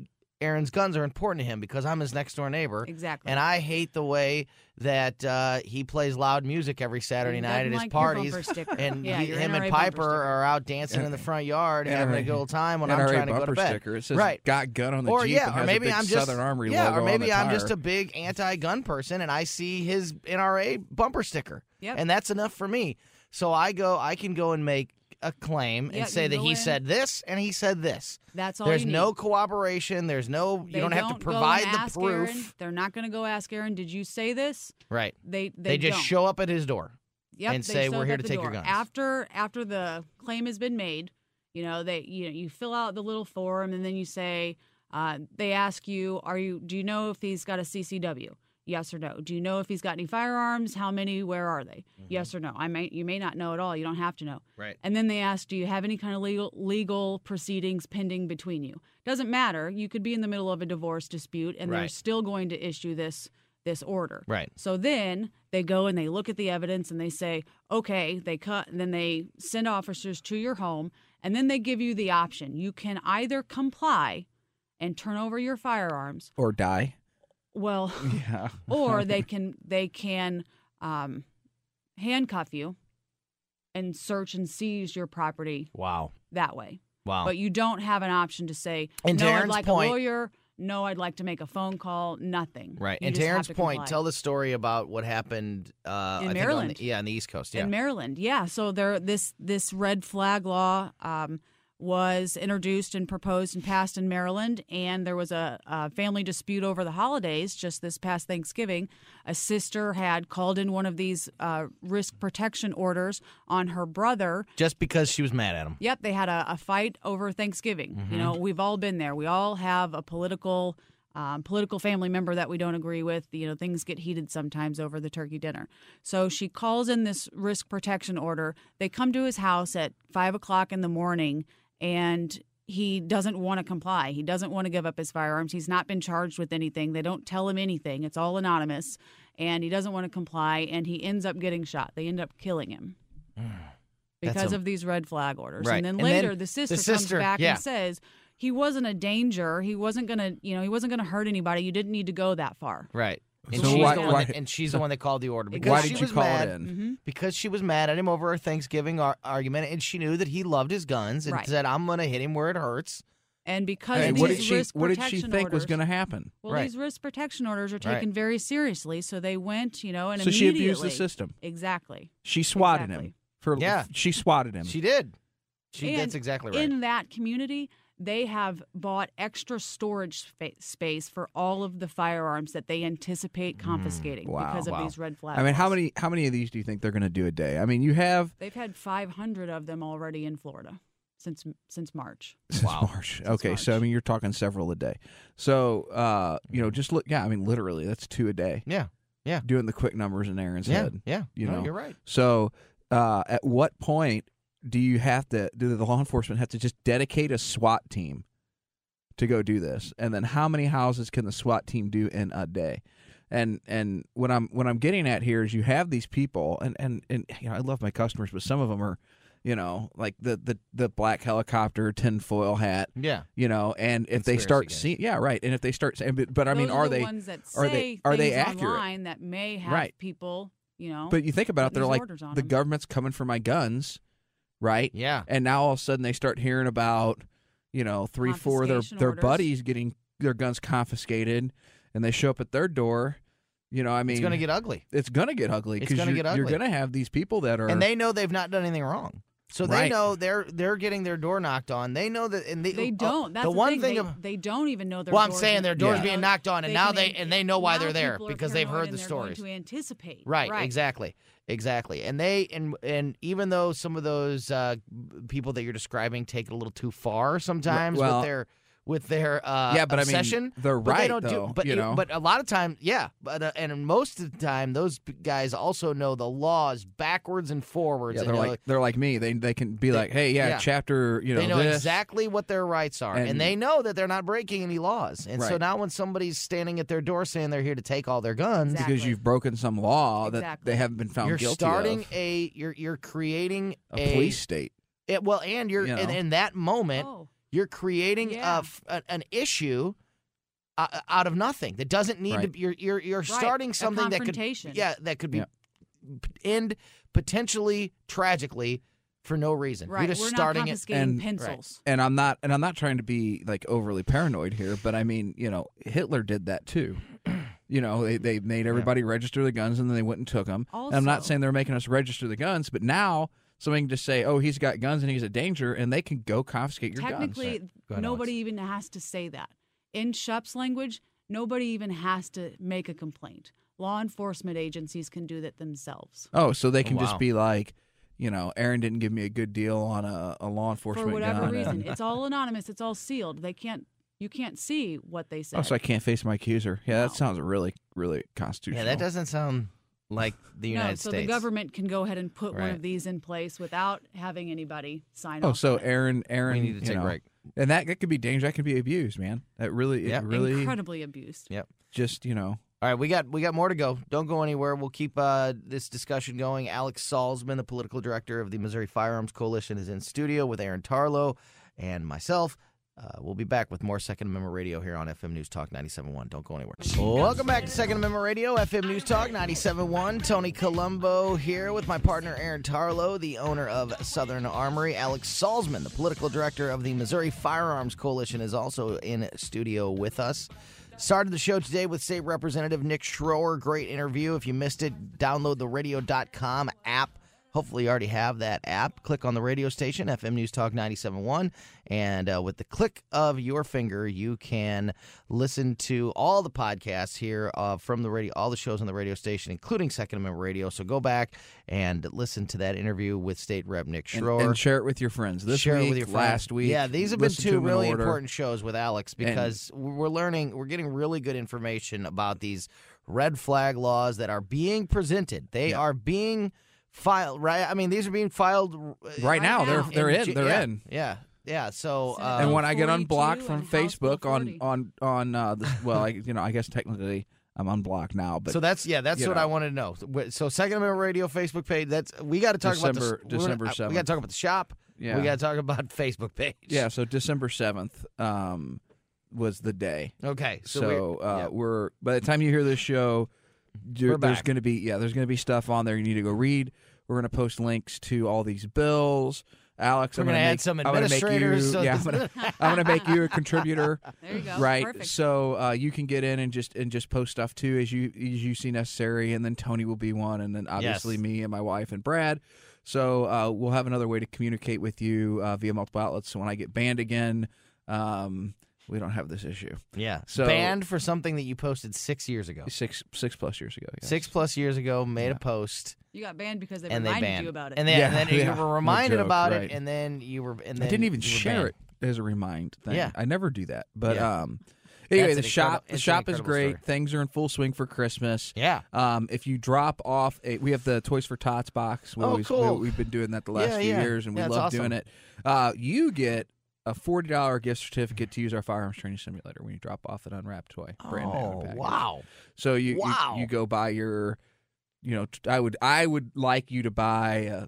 [SPEAKER 1] Aaron's guns are important to him because I'm his next door neighbor.
[SPEAKER 4] Exactly.
[SPEAKER 1] And I hate the way that uh, he plays loud music every Saturday
[SPEAKER 4] He
[SPEAKER 1] night at
[SPEAKER 4] doesn't
[SPEAKER 1] his
[SPEAKER 4] like your
[SPEAKER 1] parties.
[SPEAKER 4] sticker.
[SPEAKER 1] And
[SPEAKER 4] Yeah,
[SPEAKER 1] he-
[SPEAKER 4] your
[SPEAKER 1] him
[SPEAKER 4] NRA
[SPEAKER 1] and
[SPEAKER 4] bumper
[SPEAKER 1] Piper
[SPEAKER 4] sticker.
[SPEAKER 1] are out dancing in the front yard, having a
[SPEAKER 3] NRA
[SPEAKER 1] good old time when I'm
[SPEAKER 3] NRA
[SPEAKER 1] trying to go to
[SPEAKER 3] bumper
[SPEAKER 1] bed.
[SPEAKER 3] sticker. It says
[SPEAKER 1] right.
[SPEAKER 3] "Got gun on the
[SPEAKER 1] or
[SPEAKER 3] Jeep."
[SPEAKER 1] yeah,
[SPEAKER 3] and
[SPEAKER 1] or
[SPEAKER 3] has
[SPEAKER 1] maybe
[SPEAKER 3] a big
[SPEAKER 1] I'm just
[SPEAKER 3] Southern Armory
[SPEAKER 1] yeah,
[SPEAKER 3] logo
[SPEAKER 1] or
[SPEAKER 3] on
[SPEAKER 1] maybe
[SPEAKER 3] the
[SPEAKER 1] I'm
[SPEAKER 3] tire.
[SPEAKER 1] just a big anti-gun person and I see his NRA bumper sticker,
[SPEAKER 4] Yep.
[SPEAKER 1] and that's enough for me. So I go, I can go and make a claim
[SPEAKER 4] Yeah,
[SPEAKER 1] and say that he
[SPEAKER 4] in.
[SPEAKER 1] said this and he said this.
[SPEAKER 4] That's all.
[SPEAKER 1] There's no cooperation. There's no. You
[SPEAKER 4] They
[SPEAKER 1] don't have to provide the proof.
[SPEAKER 4] Aaron. They're not going to go ask Aaron. Did you say this?
[SPEAKER 1] Right.
[SPEAKER 4] They
[SPEAKER 1] They,
[SPEAKER 4] they,
[SPEAKER 1] just
[SPEAKER 4] don't.
[SPEAKER 1] show up at his door.
[SPEAKER 4] Yep,
[SPEAKER 1] and say, "We're here to take your
[SPEAKER 4] door.
[SPEAKER 1] guns."
[SPEAKER 4] After after the claim has been made, you know they you know you fill out the little form and then you say uh, they ask you are you do you know if he's got a CCW? Yes or no. Do you know if he's got any firearms? How many? Where are they? Mm-hmm. Yes or no. I may you may not know at all. You don't have to know.
[SPEAKER 1] Right.
[SPEAKER 4] And then they ask, do you have any kind of legal legal proceedings pending between you? Doesn't matter. You could be in the middle of a divorce dispute, and they're still going to issue this this order.
[SPEAKER 1] Right.
[SPEAKER 4] So then they go and they look at the evidence and they say, okay, they cut, and then they send officers to your home, and then they give you the option. You can either comply and turn over your firearms,
[SPEAKER 3] or die.
[SPEAKER 4] Well,
[SPEAKER 3] Yeah.
[SPEAKER 4] or they can they can um, handcuff you and search and seize your property
[SPEAKER 1] Wow.
[SPEAKER 4] that way.
[SPEAKER 1] Wow.
[SPEAKER 4] But you don't have an option to say,
[SPEAKER 1] And
[SPEAKER 4] no, I'd like
[SPEAKER 1] point-
[SPEAKER 4] a lawyer. No, I'd like to make a phone call. Nothing.
[SPEAKER 1] right.
[SPEAKER 4] You
[SPEAKER 1] and
[SPEAKER 4] just
[SPEAKER 1] to Aaron's
[SPEAKER 4] to
[SPEAKER 1] point,
[SPEAKER 4] comply.
[SPEAKER 1] tell the story about what happened uh,
[SPEAKER 4] In
[SPEAKER 1] I think on
[SPEAKER 4] Maryland.
[SPEAKER 1] the- yeah, on the East Coast. Yeah.
[SPEAKER 4] in Maryland. Yeah, so there this this red flag law um, was introduced and proposed and passed in Maryland, and there was a, a, family dispute over the holidays just this past Thanksgiving. A sister had called in one of these uh, risk protection orders on her brother.
[SPEAKER 1] Just because she was mad at him.
[SPEAKER 4] Yep, they had a, a fight over Thanksgiving.
[SPEAKER 1] Mm-hmm.
[SPEAKER 4] You know, we've all been there. We all have a political. Um, political family member that we don't agree with. You know, things get heated sometimes over the turkey dinner. So she calls in this risk protection order. They come to his house at five o'clock in the morning and he doesn't want to comply. He doesn't want to give up his firearms. He's not been charged with anything. They don't tell him anything. It's all anonymous. And he doesn't want to comply and he ends up getting shot. They end up killing him. Because
[SPEAKER 1] a-
[SPEAKER 4] of these red flag orders.
[SPEAKER 1] Right.
[SPEAKER 4] And then
[SPEAKER 1] And then
[SPEAKER 4] later
[SPEAKER 1] the
[SPEAKER 4] the sister,
[SPEAKER 1] sister-
[SPEAKER 4] comes back
[SPEAKER 1] yeah.
[SPEAKER 4] and says he wasn't a danger. He wasn't gonna you know, he wasn't gonna hurt anybody. You didn't need to go that far.
[SPEAKER 1] Right. And
[SPEAKER 3] So
[SPEAKER 1] she's
[SPEAKER 3] why-
[SPEAKER 1] the one
[SPEAKER 3] why-
[SPEAKER 1] that, and she's the one that called the order because
[SPEAKER 3] Why
[SPEAKER 1] she
[SPEAKER 3] did you
[SPEAKER 1] was
[SPEAKER 3] call
[SPEAKER 1] mad,
[SPEAKER 3] it in?
[SPEAKER 4] Mm-hmm.
[SPEAKER 1] Because she was mad at him over her Thanksgiving ar- argument, and she knew that he loved his guns and
[SPEAKER 4] Right.
[SPEAKER 1] said, "I'm going to hit him where it hurts."
[SPEAKER 4] And because
[SPEAKER 3] And
[SPEAKER 4] these
[SPEAKER 3] what did she
[SPEAKER 4] risk
[SPEAKER 3] what did she
[SPEAKER 4] protection
[SPEAKER 3] think was
[SPEAKER 4] orders-
[SPEAKER 3] going to happen?
[SPEAKER 4] Well,
[SPEAKER 1] Right.
[SPEAKER 4] these risk protection orders are
[SPEAKER 1] Right.
[SPEAKER 4] taken very seriously, so they went, you know, and
[SPEAKER 3] So she abused the system.
[SPEAKER 4] Exactly.
[SPEAKER 3] She swatted him
[SPEAKER 4] Exactly.
[SPEAKER 3] for
[SPEAKER 1] Yeah.
[SPEAKER 3] She swatted him.
[SPEAKER 1] She did. She.
[SPEAKER 4] And
[SPEAKER 1] that's exactly right.
[SPEAKER 4] In that community, they have bought extra storage spa- space for all of the firearms that they anticipate confiscating
[SPEAKER 3] Wow.
[SPEAKER 4] because of
[SPEAKER 1] Wow.
[SPEAKER 4] these red flags.
[SPEAKER 3] I mean, how many how many of these do you think they're going to do a day? I mean, you have
[SPEAKER 4] They've had 500 of them already in Florida since since March.
[SPEAKER 3] since March. Okay, so I mean, you're talking several a day. So uh, you know, just look. Yeah, I mean, literally, that's two a day.
[SPEAKER 1] yeah. Yeah.
[SPEAKER 3] Doing the quick numbers in Aaron's
[SPEAKER 1] Yeah.
[SPEAKER 3] head.
[SPEAKER 1] Yeah.
[SPEAKER 3] you
[SPEAKER 1] No,
[SPEAKER 3] know.
[SPEAKER 1] you're right.
[SPEAKER 3] So, uh, at what point do you have to do the law enforcement have to just dedicate a SWAT team to go do this? And then how many houses can the SWAT team do in a day? And and what I'm what I'm getting at here is you have these people and and and you know I love my customers, but some of them are, you know, like the the the black helicopter tinfoil hat,
[SPEAKER 1] Yeah.
[SPEAKER 3] you know, and if they start seeing, yeah, right, and if they start saying, but, but I mean,
[SPEAKER 4] Those
[SPEAKER 3] are
[SPEAKER 4] the
[SPEAKER 3] they?
[SPEAKER 4] ones that
[SPEAKER 3] are they- are they accurate?
[SPEAKER 4] online that may have
[SPEAKER 3] Right.
[SPEAKER 4] people, you know?
[SPEAKER 3] But you think about it, they're like
[SPEAKER 4] the on
[SPEAKER 3] the
[SPEAKER 4] 'em.
[SPEAKER 3] government's coming for my guns, right?
[SPEAKER 1] Yeah.
[SPEAKER 3] and now all of a sudden they start hearing about you know three four of their their
[SPEAKER 4] orders.
[SPEAKER 3] buddies getting their guns confiscated and they show up at their door you know i mean
[SPEAKER 1] it's going to get ugly.
[SPEAKER 3] it's gonna get ugly because you're, you're gonna have these people that are
[SPEAKER 1] and they know they've not done anything wrong. So they
[SPEAKER 3] Right.
[SPEAKER 1] know they're they're getting their door knocked on. They know that, and they
[SPEAKER 4] they
[SPEAKER 1] uh,
[SPEAKER 4] don't. That's
[SPEAKER 1] the
[SPEAKER 4] the,
[SPEAKER 1] one
[SPEAKER 4] thing.
[SPEAKER 1] thing.
[SPEAKER 4] they,
[SPEAKER 1] of,
[SPEAKER 4] they don't even know their
[SPEAKER 1] well, I'm
[SPEAKER 4] doors
[SPEAKER 1] saying their doors
[SPEAKER 3] Yeah.
[SPEAKER 1] being knocked on, and
[SPEAKER 4] They
[SPEAKER 1] now
[SPEAKER 4] can
[SPEAKER 1] they
[SPEAKER 4] en-
[SPEAKER 1] and they know why
[SPEAKER 4] now
[SPEAKER 1] they're there
[SPEAKER 4] people are
[SPEAKER 1] because they've
[SPEAKER 4] paranoid
[SPEAKER 1] heard the
[SPEAKER 4] and they're going
[SPEAKER 1] stories.
[SPEAKER 4] To anticipate,
[SPEAKER 1] Right, exactly, exactly. And they and and even though some of those uh, people that you're describing take it a little too far sometimes
[SPEAKER 3] well-
[SPEAKER 1] with their with their uh,
[SPEAKER 3] Yeah, but I mean, they're
[SPEAKER 1] but they
[SPEAKER 3] right,
[SPEAKER 1] don't
[SPEAKER 3] though,
[SPEAKER 1] do. But
[SPEAKER 3] you know.
[SPEAKER 1] but a lot of times, yeah. But uh, and most of the time, those guys also know the laws backwards and forwards.
[SPEAKER 3] yeah, they're
[SPEAKER 1] know-
[SPEAKER 3] like they're like me they they can be like hey yeah,
[SPEAKER 1] yeah.
[SPEAKER 3] chapter you know
[SPEAKER 1] they know
[SPEAKER 3] this
[SPEAKER 1] exactly what their rights are, and,
[SPEAKER 3] And-
[SPEAKER 1] they know that they're not breaking any laws. And so now, when somebody's standing at their door saying they're here to take all their guns,
[SPEAKER 4] Exactly.
[SPEAKER 3] because you've broken some law that they haven't been found
[SPEAKER 1] you're
[SPEAKER 3] guilty
[SPEAKER 1] starting
[SPEAKER 3] of
[SPEAKER 1] a you're you're creating
[SPEAKER 3] a police state
[SPEAKER 1] It, well, and you're
[SPEAKER 3] You
[SPEAKER 1] in, in that moment,
[SPEAKER 4] Oh,
[SPEAKER 1] you're creating a
[SPEAKER 4] Yeah.
[SPEAKER 1] f- a- an issue uh, out of nothing that doesn't need
[SPEAKER 3] Right.
[SPEAKER 1] to. You're you're you're
[SPEAKER 4] Right.
[SPEAKER 1] starting something that could yeah that could be
[SPEAKER 3] Yeah.
[SPEAKER 1] end potentially tragically for no reason.
[SPEAKER 4] right.
[SPEAKER 1] You're just
[SPEAKER 4] We're
[SPEAKER 1] starting
[SPEAKER 4] not
[SPEAKER 1] it.
[SPEAKER 4] confiscating
[SPEAKER 3] and-
[SPEAKER 4] pencils.
[SPEAKER 3] and I'm not and I'm not trying to be like overly paranoid here, but I mean, you know, Hitler did that too. You know, they, they made everybody register the guns and then they went and took them. And I'm not saying they're making us register the guns, but now somebody can just say, "Oh, he's got guns and he's a danger," and they can go confiscate your
[SPEAKER 4] Technically,
[SPEAKER 3] guns.
[SPEAKER 1] Go ahead,
[SPEAKER 4] nobody even has to say that. In Schupp's language, nobody even has to make a complaint. Law enforcement agencies can do that themselves.
[SPEAKER 3] Oh, so they oh, can
[SPEAKER 1] Wow.
[SPEAKER 3] just be like, you know, Aaron didn't give me a good deal on a, a law enforcement
[SPEAKER 4] For whatever
[SPEAKER 3] gun.
[SPEAKER 4] reason.
[SPEAKER 3] and-
[SPEAKER 4] It's all anonymous. It's all sealed. They can't. You can't see what they said.
[SPEAKER 3] oh, so I can't face my accuser. Yeah, that sounds really, really constitutional.
[SPEAKER 1] Yeah, that doesn't sound like the
[SPEAKER 4] no,
[SPEAKER 1] United
[SPEAKER 4] so
[SPEAKER 1] States.
[SPEAKER 4] So the government can go ahead and put one of these in place without having anybody sign
[SPEAKER 3] Oh,
[SPEAKER 4] off.
[SPEAKER 3] so
[SPEAKER 4] on it.
[SPEAKER 3] Aaron, Aaron,
[SPEAKER 1] We need to
[SPEAKER 3] you
[SPEAKER 1] take a break.
[SPEAKER 3] and that that could be dangerous. That could be abused, man. That really,
[SPEAKER 1] Yeah.
[SPEAKER 3] it really,
[SPEAKER 4] incredibly abused.
[SPEAKER 1] Yep.
[SPEAKER 3] just you know,
[SPEAKER 1] All right, we got we got more to go. Don't go anywhere. We'll keep uh, this discussion going. Alex Salzman, the political director of the Missouri Firearms Coalition, is in studio with Aaron Tarlow and myself. Uh, we'll be back with more Second Amendment Radio here on FM News Talk 97.1. Don't go anywhere. Welcome back to Second Amendment Radio, FM News Talk 97.1. Tony Colombo here with my partner Aaron Tarlow, the owner of Southern Armory. Alex Salzman, the political director of the Missouri Firearms Coalition, is also in studio with us. Started the show today with State Representative Nick Schroer. Great interview. If you missed it, download the radio.com app Hopefully, you already have that app. Click on the radio station, FM News Talk 97.1, and uh, with the click of your finger, you can listen to all the podcasts here uh, from the radio, all the shows on the radio station, including Second Amendment Radio. So go back and listen to that interview with State Rep Nick
[SPEAKER 3] And,
[SPEAKER 1] Schroer.
[SPEAKER 3] and share it with your friends. This
[SPEAKER 1] Share
[SPEAKER 3] week,
[SPEAKER 1] it with your friends.
[SPEAKER 3] last week.
[SPEAKER 1] Yeah, these have been two really important shows with Alex because we're learning, we're getting really good information about these red flag laws that are being presented. They
[SPEAKER 3] Yeah.
[SPEAKER 1] are being filed, right? I mean, these are being filed uh,
[SPEAKER 3] Right now, they're they're in.
[SPEAKER 1] Ju-
[SPEAKER 3] They're
[SPEAKER 1] yeah,
[SPEAKER 3] in.
[SPEAKER 1] Yeah, yeah. So,
[SPEAKER 4] Senate
[SPEAKER 1] uh,
[SPEAKER 3] and when I get unblocked from
[SPEAKER 4] and House Bill
[SPEAKER 3] Facebook on on on uh, the, well, I, you know, I guess technically I'm unblocked now, but
[SPEAKER 1] so that's yeah, that's what
[SPEAKER 3] know.
[SPEAKER 1] I wanted to know. So- So, Second Amendment Radio Facebook page. That's we got to talk
[SPEAKER 3] December-
[SPEAKER 1] about the,
[SPEAKER 3] December
[SPEAKER 1] gonna- uh, We got to talk about the shop.
[SPEAKER 3] yeah,
[SPEAKER 1] We got to talk about Facebook page.
[SPEAKER 3] yeah. So December seventh um, was the day.
[SPEAKER 1] Okay. So,
[SPEAKER 3] So,
[SPEAKER 1] we're,
[SPEAKER 3] uh,
[SPEAKER 1] yeah.
[SPEAKER 3] we're by the time you hear this show, there-
[SPEAKER 1] We're
[SPEAKER 3] there's going to be yeah, there's going to be stuff on there you need to go read. We're going to post links to all these bills. Alex,
[SPEAKER 1] We're
[SPEAKER 3] I'm
[SPEAKER 1] gonna
[SPEAKER 3] going to
[SPEAKER 1] add some
[SPEAKER 3] I'm make you,
[SPEAKER 1] administrators, so
[SPEAKER 3] yeah, I'm going to I'm going to make you a contributor.
[SPEAKER 4] There you go.
[SPEAKER 3] right
[SPEAKER 4] Perfect.
[SPEAKER 3] so uh, you can get in and just and just post stuff too as you as you see necessary and then tony will be one and then obviously
[SPEAKER 1] Yes.
[SPEAKER 3] me and my wife and brad so uh, we'll have another way to communicate with you uh, via multiple outlets so when i get banned again um, we don't have this issue
[SPEAKER 1] yeah.
[SPEAKER 3] So-
[SPEAKER 1] banned for something that you posted six years ago.
[SPEAKER 3] six six plus years ago yes.
[SPEAKER 1] Six plus years ago, made
[SPEAKER 3] Yeah.
[SPEAKER 1] a post,
[SPEAKER 4] You got banned because they
[SPEAKER 1] and they
[SPEAKER 4] reminded
[SPEAKER 1] banned
[SPEAKER 4] you about it.
[SPEAKER 1] and then,
[SPEAKER 3] Yeah,
[SPEAKER 1] and then
[SPEAKER 3] yeah,
[SPEAKER 1] you were
[SPEAKER 3] no
[SPEAKER 1] reminded
[SPEAKER 3] joke,
[SPEAKER 1] about
[SPEAKER 3] right.
[SPEAKER 1] it, and then you were, and then
[SPEAKER 3] i didn't even share
[SPEAKER 1] banned.
[SPEAKER 3] it as a remind thing
[SPEAKER 1] Yeah.
[SPEAKER 3] i never do that but
[SPEAKER 1] Yeah.
[SPEAKER 3] um anyway
[SPEAKER 1] That's
[SPEAKER 3] the
[SPEAKER 1] an
[SPEAKER 3] shop the shop is great
[SPEAKER 1] story.
[SPEAKER 3] things are in full swing for christmas
[SPEAKER 1] Yeah.
[SPEAKER 3] Um, if you drop off, a, we have the Toys for Tots box. We
[SPEAKER 1] Oh,
[SPEAKER 3] always,
[SPEAKER 1] cool.
[SPEAKER 3] We, have been doing that the last
[SPEAKER 1] Yeah,
[SPEAKER 3] few
[SPEAKER 1] yeah.
[SPEAKER 3] years, and we
[SPEAKER 1] Yeah, that's
[SPEAKER 3] love
[SPEAKER 1] awesome.
[SPEAKER 3] doing it. Uh, you get a forty dollar gift certificate to use our firearms training simulator when you drop off an unwrapped toy. Brand new
[SPEAKER 1] Oh,
[SPEAKER 3] package.
[SPEAKER 1] wow.
[SPEAKER 3] So you, you-
[SPEAKER 1] Wow.
[SPEAKER 3] you go buy your, you know, t- I would I would like you to buy a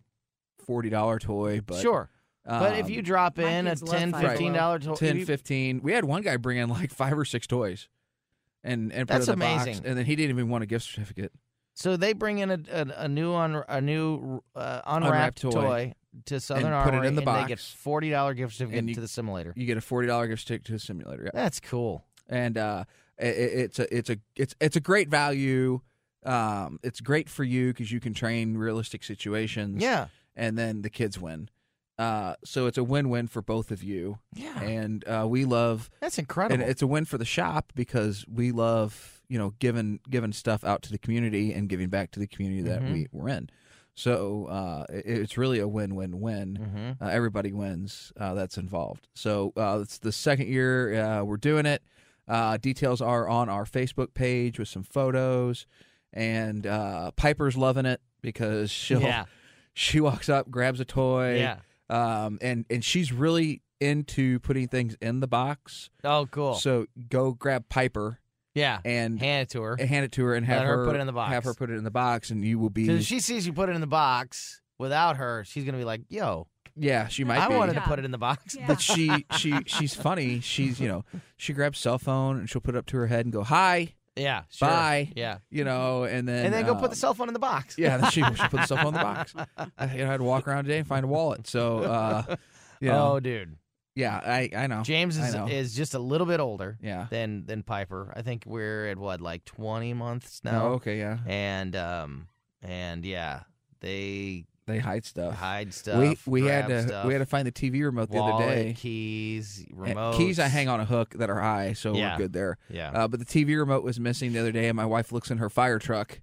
[SPEAKER 3] forty dollar toy, but
[SPEAKER 1] sure. But if
[SPEAKER 3] um,
[SPEAKER 1] you drop in a
[SPEAKER 4] kids love
[SPEAKER 1] 10
[SPEAKER 4] Five
[SPEAKER 1] 15 dollar to-
[SPEAKER 3] 10 15 we had one guy bring in like five or six toys and and put
[SPEAKER 1] That's
[SPEAKER 3] it in the box,
[SPEAKER 1] amazing.
[SPEAKER 3] and then he didn't even want a gift certificate
[SPEAKER 1] So they bring in a, a, a new un, a new uh, unwrapped,
[SPEAKER 3] Unwrapped
[SPEAKER 1] toy.
[SPEAKER 3] toy.
[SPEAKER 1] To Southern
[SPEAKER 3] And put it in the
[SPEAKER 1] and they get forty dollar gift certificate
[SPEAKER 3] And you-
[SPEAKER 1] to the simulator.
[SPEAKER 3] you get a forty dollar gift certificate to the simulator yeah.
[SPEAKER 1] That's cool.
[SPEAKER 3] and uh, it, it's a it's a it's it's a great value. Um, it's great for you because you can train realistic situations.
[SPEAKER 1] Yeah,
[SPEAKER 3] and then the kids win. Uh, so it's a win-win for both of you,
[SPEAKER 1] yeah.
[SPEAKER 3] and uh, we love.
[SPEAKER 1] That's incredible.
[SPEAKER 3] And it's a win for the shop because we love you know giving giving stuff out to the community and giving back to the community that
[SPEAKER 1] Mhm.
[SPEAKER 3] we we're in. So uh, it, it's really a win-win-win
[SPEAKER 1] mm-hmm.
[SPEAKER 3] uh, everybody wins uh, that's involved. So uh, it's the second year uh, we're doing it. Uh, details are on our Facebook page with some photos, and uh, Piper's loving it because she'll
[SPEAKER 1] Yeah,
[SPEAKER 3] she walks up, grabs a toy,
[SPEAKER 1] yeah.
[SPEAKER 3] um, and and she's really into putting things in the box.
[SPEAKER 1] Oh, cool.
[SPEAKER 3] So go grab Piper
[SPEAKER 1] yeah,
[SPEAKER 3] and
[SPEAKER 1] hand it to her.
[SPEAKER 3] hand it to her and have
[SPEAKER 1] Let her put it in the box.
[SPEAKER 3] Have
[SPEAKER 1] box.
[SPEAKER 3] her put it in the box, and you will be.
[SPEAKER 1] Because she sees you put it in the box without her, she's gonna be like, "Yo,
[SPEAKER 3] yeah, she might
[SPEAKER 1] I
[SPEAKER 3] be.
[SPEAKER 1] wanted to put it in the box."
[SPEAKER 4] Yeah.
[SPEAKER 3] but she she she's funny. She's you know she grabs cell phone and she'll put it up to her head and go hi,
[SPEAKER 1] yeah, sure.
[SPEAKER 3] Bye.
[SPEAKER 1] Yeah,
[SPEAKER 3] you know, and then
[SPEAKER 1] and then go put the
[SPEAKER 3] um,
[SPEAKER 1] cell phone in the box.
[SPEAKER 3] yeah. She she put the cell phone in the box. I, you know, I had to walk around today and find a wallet. So uh, you know,
[SPEAKER 1] Oh, dude,
[SPEAKER 3] yeah, I I know
[SPEAKER 1] James is
[SPEAKER 3] know.
[SPEAKER 1] is just a little bit older
[SPEAKER 3] yeah.
[SPEAKER 1] than than Piper. I think we're at what like twenty months
[SPEAKER 3] No,
[SPEAKER 1] now,
[SPEAKER 3] okay, yeah.
[SPEAKER 1] and um and yeah, they
[SPEAKER 3] They hide stuff.
[SPEAKER 1] hide stuff.
[SPEAKER 3] we we had to
[SPEAKER 1] stuff,
[SPEAKER 3] we had to find the TV remote the
[SPEAKER 1] wallet,
[SPEAKER 3] other day.
[SPEAKER 1] keys, remote
[SPEAKER 3] Keys I hang on a hook that are high, so
[SPEAKER 1] Yeah.
[SPEAKER 3] we're good there.
[SPEAKER 1] Yeah,
[SPEAKER 3] Uh, but the TV remote was missing the other day, and my wife looks in her fire truck,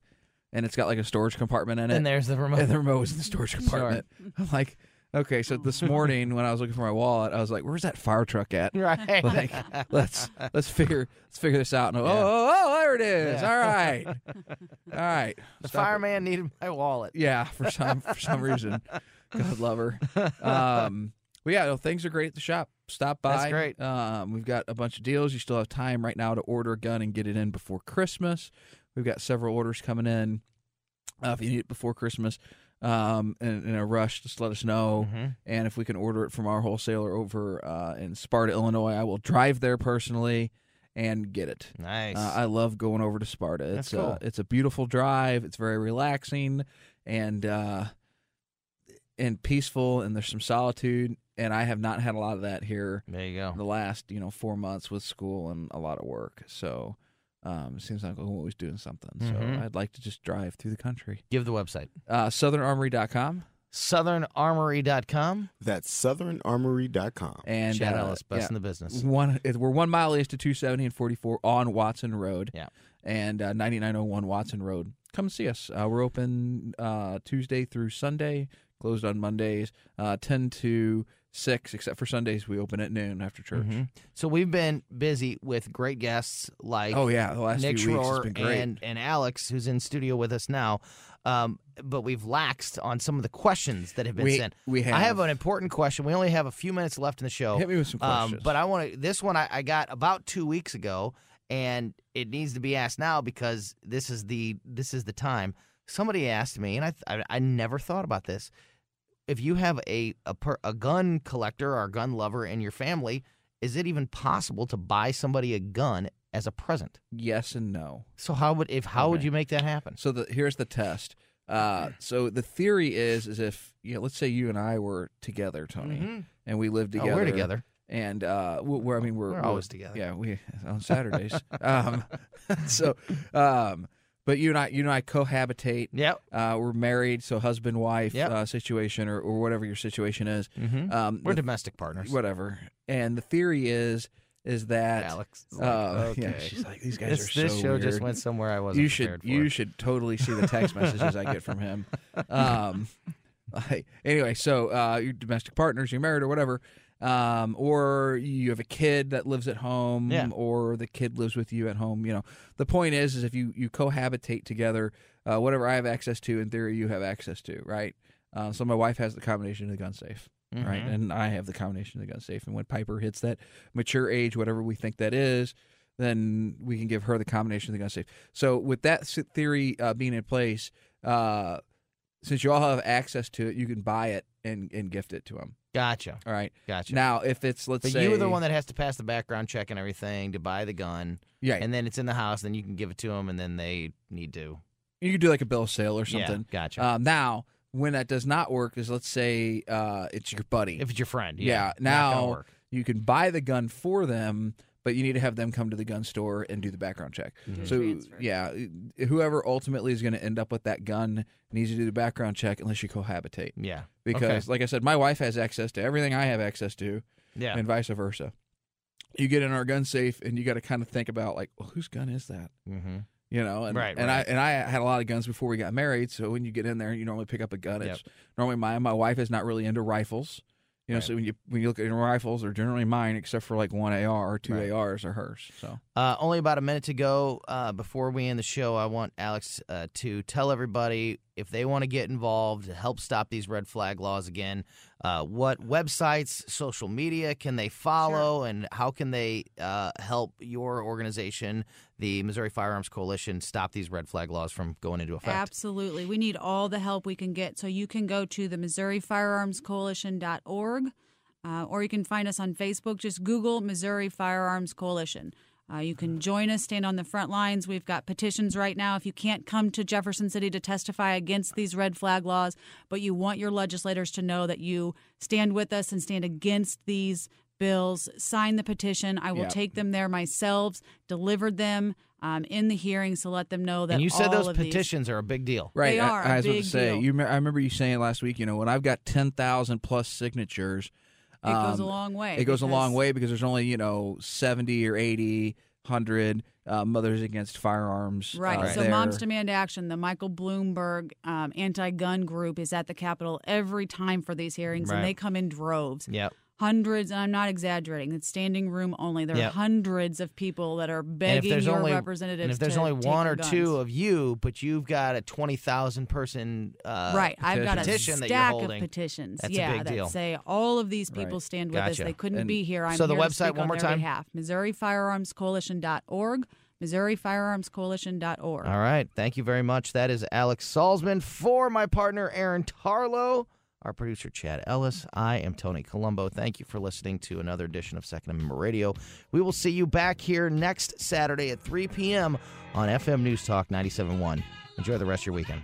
[SPEAKER 3] and it's got like a storage compartment in it.
[SPEAKER 1] and there's the remote.
[SPEAKER 3] and the remote was in the storage compartment. I'm like, okay, so this morning when I was looking for my wallet, I was like, "Where's that fire truck at?"
[SPEAKER 1] right.
[SPEAKER 3] Like, let's let's figure let's figure this out. And oh,
[SPEAKER 1] Yeah.
[SPEAKER 3] oh, oh, there it is.
[SPEAKER 1] Yeah.
[SPEAKER 3] All right, all right.
[SPEAKER 1] the
[SPEAKER 3] Stop it.
[SPEAKER 1] fireman needed my wallet.
[SPEAKER 3] Yeah, for some for some reason, God love her. Um, but yeah, no, things are great at the shop. Stop by.
[SPEAKER 1] That's great.
[SPEAKER 3] Um, we've got a bunch of deals. You still have time right now to order a gun and get it in before Christmas. We've got several orders coming in. Uh, if you need it before Christmas, um, in, in a rush, just let us know.
[SPEAKER 1] Mhm.
[SPEAKER 3] And if we can order it from our wholesaler over uh, in Sparta, Illinois, I will drive there personally and get it.
[SPEAKER 1] Nice.
[SPEAKER 3] Uh, I love going over to Sparta.
[SPEAKER 1] That's
[SPEAKER 3] It's uh,
[SPEAKER 1] cool.
[SPEAKER 3] it's a beautiful drive. It's very relaxing and uh, and peaceful, and there's some solitude. And I have not had a lot of that here
[SPEAKER 1] there you go.
[SPEAKER 3] the last you know four months with school and a lot of work. So um, it seems like I'm always doing something.
[SPEAKER 1] Mhm.
[SPEAKER 3] So I'd like to just drive through the country.
[SPEAKER 1] Give the website.
[SPEAKER 3] Uh, SouthernArmory.com.
[SPEAKER 1] SouthernArmory.com.
[SPEAKER 5] That's SouthernArmory.com.
[SPEAKER 3] And
[SPEAKER 1] Chad
[SPEAKER 3] uh,
[SPEAKER 1] Ellis, best
[SPEAKER 3] yeah,
[SPEAKER 1] in the business.
[SPEAKER 3] One, we're one mile east of 270 and 44 on Watson Road.
[SPEAKER 1] Yeah.
[SPEAKER 3] And uh, 9901 Watson Road. Come see us. Uh, we're open uh, Tuesday through Sunday, closed on Mondays, uh, 10 to 6, except for Sundays. We open at noon after church.
[SPEAKER 1] Mhm. So we've been busy with great guests like
[SPEAKER 3] Oh, yeah. The last
[SPEAKER 1] Nick
[SPEAKER 3] few weeks has been great.
[SPEAKER 1] and, and Alex, who's in studio with us now. Um, but we've laxed on some of the questions that have been
[SPEAKER 3] we,
[SPEAKER 1] sent.
[SPEAKER 3] we have.
[SPEAKER 1] I have an important question. We only have a few minutes left in the show.
[SPEAKER 3] Hit me with some questions.
[SPEAKER 1] Um, but I want to. This one I, I got about two weeks ago, and it needs to be asked now because this is the this is the time. Somebody asked me, and I I, I never thought about this. If you have a a, per, a gun collector or a gun lover in your family, is it even possible to buy somebody a gun as a present?
[SPEAKER 3] yes and no.
[SPEAKER 1] So how would if how would you make that happen?
[SPEAKER 3] So the here's the test. Uh, so the theory is is if you know, let's say you and I were together, Tony,
[SPEAKER 1] Mhm.
[SPEAKER 3] and we lived
[SPEAKER 1] Oh,
[SPEAKER 3] together.
[SPEAKER 1] we're together.
[SPEAKER 3] and uh, we- we're I mean we're,
[SPEAKER 1] We're always together.
[SPEAKER 3] Yeah, we on Saturdays. um, so, um, but you and I, you and I cohabitate.
[SPEAKER 1] Yep.
[SPEAKER 3] Uh, we're married, so husband wife
[SPEAKER 1] Yep.
[SPEAKER 3] uh, situation or, or whatever your situation is.
[SPEAKER 1] Mm-hmm.
[SPEAKER 3] Um,
[SPEAKER 1] We're
[SPEAKER 3] the-
[SPEAKER 1] domestic partners.
[SPEAKER 3] whatever. And the theory is is that
[SPEAKER 1] Alex. is like,
[SPEAKER 3] uh, yeah,
[SPEAKER 1] okay.
[SPEAKER 3] she's like these guys
[SPEAKER 1] this,
[SPEAKER 3] are
[SPEAKER 1] this
[SPEAKER 3] so
[SPEAKER 1] show just went somewhere I wasn't
[SPEAKER 3] you should you should totally see the text messages I get from him. Um, anyway, so uh, you're domestic partners, you're married or whatever, um, or you have a kid that lives at home,
[SPEAKER 1] Yeah.
[SPEAKER 3] or the kid lives with you at home. You know, the point is, is if you you cohabitate together, uh, whatever I have access to, in theory, you have access to, right? Uh, so my wife has the combination of the gun safe right?
[SPEAKER 1] Mhm.
[SPEAKER 3] And I have the combination of the gun safe. And when Piper hits that mature age, whatever we think that is, then we can give her the combination of the gun safe. So with that theory uh, being in place, uh, since you all have access to it, you can buy it and, and gift it to them.
[SPEAKER 1] Gotcha.
[SPEAKER 3] All right.
[SPEAKER 1] Gotcha.
[SPEAKER 3] Now, if it's let's
[SPEAKER 1] but
[SPEAKER 3] say
[SPEAKER 1] you're the one that has to pass the background check and everything to buy the gun,
[SPEAKER 3] yeah,
[SPEAKER 1] and then it's in the house. Then you can give it to them, and then they need to.
[SPEAKER 3] you could do like a bill of sale or
[SPEAKER 1] Yeah,
[SPEAKER 3] something.
[SPEAKER 1] gotcha.
[SPEAKER 3] Um, now, when that does not work, is let's say uh, it's your buddy.
[SPEAKER 1] if it's your friend,
[SPEAKER 3] Yeah,
[SPEAKER 1] yeah.
[SPEAKER 3] now- you can buy the gun for them, but you need to have them come to the gun store and do the background check.
[SPEAKER 1] Mm-hmm.
[SPEAKER 3] So
[SPEAKER 4] Transfer.
[SPEAKER 3] yeah, whoever ultimately is going to end up with that gun needs to do the background check unless you cohabitate.
[SPEAKER 1] Yeah.
[SPEAKER 3] Because, like I said, my wife has access to everything I have access to,
[SPEAKER 1] Yeah.
[SPEAKER 3] and vice versa. You get in our gun safe, and you got to kind of think about like, well, whose gun is that?
[SPEAKER 1] mm-hmm.
[SPEAKER 3] You know, and
[SPEAKER 1] Right,
[SPEAKER 3] and
[SPEAKER 1] right.
[SPEAKER 3] I and I had a lot of guns before we got married. So when you get in there, you normally pick up a gun.
[SPEAKER 1] Yep.
[SPEAKER 3] It's normally mine. My wife is not really into rifles. You know,
[SPEAKER 1] Right.
[SPEAKER 3] so when you when you look at your rifles, they're generally mine, except for like one AR or two
[SPEAKER 1] Right.
[SPEAKER 3] ARs are hers. So
[SPEAKER 1] Uh, only about a minute to go uh, before we end the show. I want Alex uh, to tell everybody if they want to get involved to help stop these red flag laws again. Uh, what websites, social media can they follow, and how can they uh, help your organization, the Missouri Firearms Coalition, stop these red flag laws from going into effect?
[SPEAKER 4] Absolutely. We need all the help we can get. So you can go to the Missouri Firearms Coalition.org uh, or you can find us on Facebook. Just Google Missouri Firearms Coalition. Uh, you can join us, stand on the front lines. We've got petitions right now. If you can't come to Jefferson City to testify against these red flag laws, but you want your legislators to know that you stand with us and stand against these bills, sign the petition. I will
[SPEAKER 3] Yeah.
[SPEAKER 4] take them there myself, deliver them um, in the hearings to let them know that
[SPEAKER 1] and you said
[SPEAKER 4] all
[SPEAKER 1] those
[SPEAKER 4] of these-
[SPEAKER 1] petitions are a big deal.
[SPEAKER 3] right,
[SPEAKER 4] They are.
[SPEAKER 3] I-
[SPEAKER 4] are
[SPEAKER 3] I,
[SPEAKER 4] a
[SPEAKER 3] was
[SPEAKER 4] going
[SPEAKER 3] to say.
[SPEAKER 4] deal.
[SPEAKER 3] You, I remember you saying last week. You know, when I've got ten thousand plus signatures,
[SPEAKER 4] It goes a
[SPEAKER 3] um,
[SPEAKER 4] long way.
[SPEAKER 3] It goes a long way because there's only you know seventy or 80, 100 uh, mothers against firearms.
[SPEAKER 4] Right.
[SPEAKER 3] uh,
[SPEAKER 4] So
[SPEAKER 3] there.
[SPEAKER 4] Moms Demand Action, the Michael Bloomberg um, anti-gun group, is at the Capitol every time for these hearings,
[SPEAKER 1] Right.
[SPEAKER 4] and they come in droves.
[SPEAKER 1] Yep.
[SPEAKER 4] Hundreds, and I'm not exaggerating. It's standing room only. There
[SPEAKER 1] Yep.
[SPEAKER 4] are hundreds of people that are
[SPEAKER 1] And if
[SPEAKER 4] begging
[SPEAKER 1] there's
[SPEAKER 4] your
[SPEAKER 1] only
[SPEAKER 4] representatives.
[SPEAKER 1] and if there's
[SPEAKER 4] to
[SPEAKER 1] only one
[SPEAKER 4] your
[SPEAKER 1] or two of you, but you've got a twenty thousand person uh,
[SPEAKER 4] right, I've got a
[SPEAKER 1] petition that
[SPEAKER 4] stack
[SPEAKER 1] holding.
[SPEAKER 4] of petitions.
[SPEAKER 1] That's a
[SPEAKER 4] yeah,
[SPEAKER 1] big
[SPEAKER 4] that
[SPEAKER 1] deal.
[SPEAKER 4] say all of these people
[SPEAKER 3] Right.
[SPEAKER 4] stand with us. They couldn't
[SPEAKER 3] And
[SPEAKER 4] be here. I'm
[SPEAKER 1] so the
[SPEAKER 4] here to
[SPEAKER 1] website
[SPEAKER 4] speak
[SPEAKER 1] one more
[SPEAKER 4] their
[SPEAKER 1] time?
[SPEAKER 4] Behalf. MissouriFirearmsCoalition.org. MissouriFirearmsCoalition.org.
[SPEAKER 1] All right. Thank you very much. That is Alex Salzman for my partner, Aaron Tarlow, our producer, Chad Ellis. I am Tony Colombo. Thank you for listening to another edition of Second Amendment Radio. We will see you back here next Saturday at 3 p.m. on FM News Talk 97.1. Enjoy the rest of your weekend.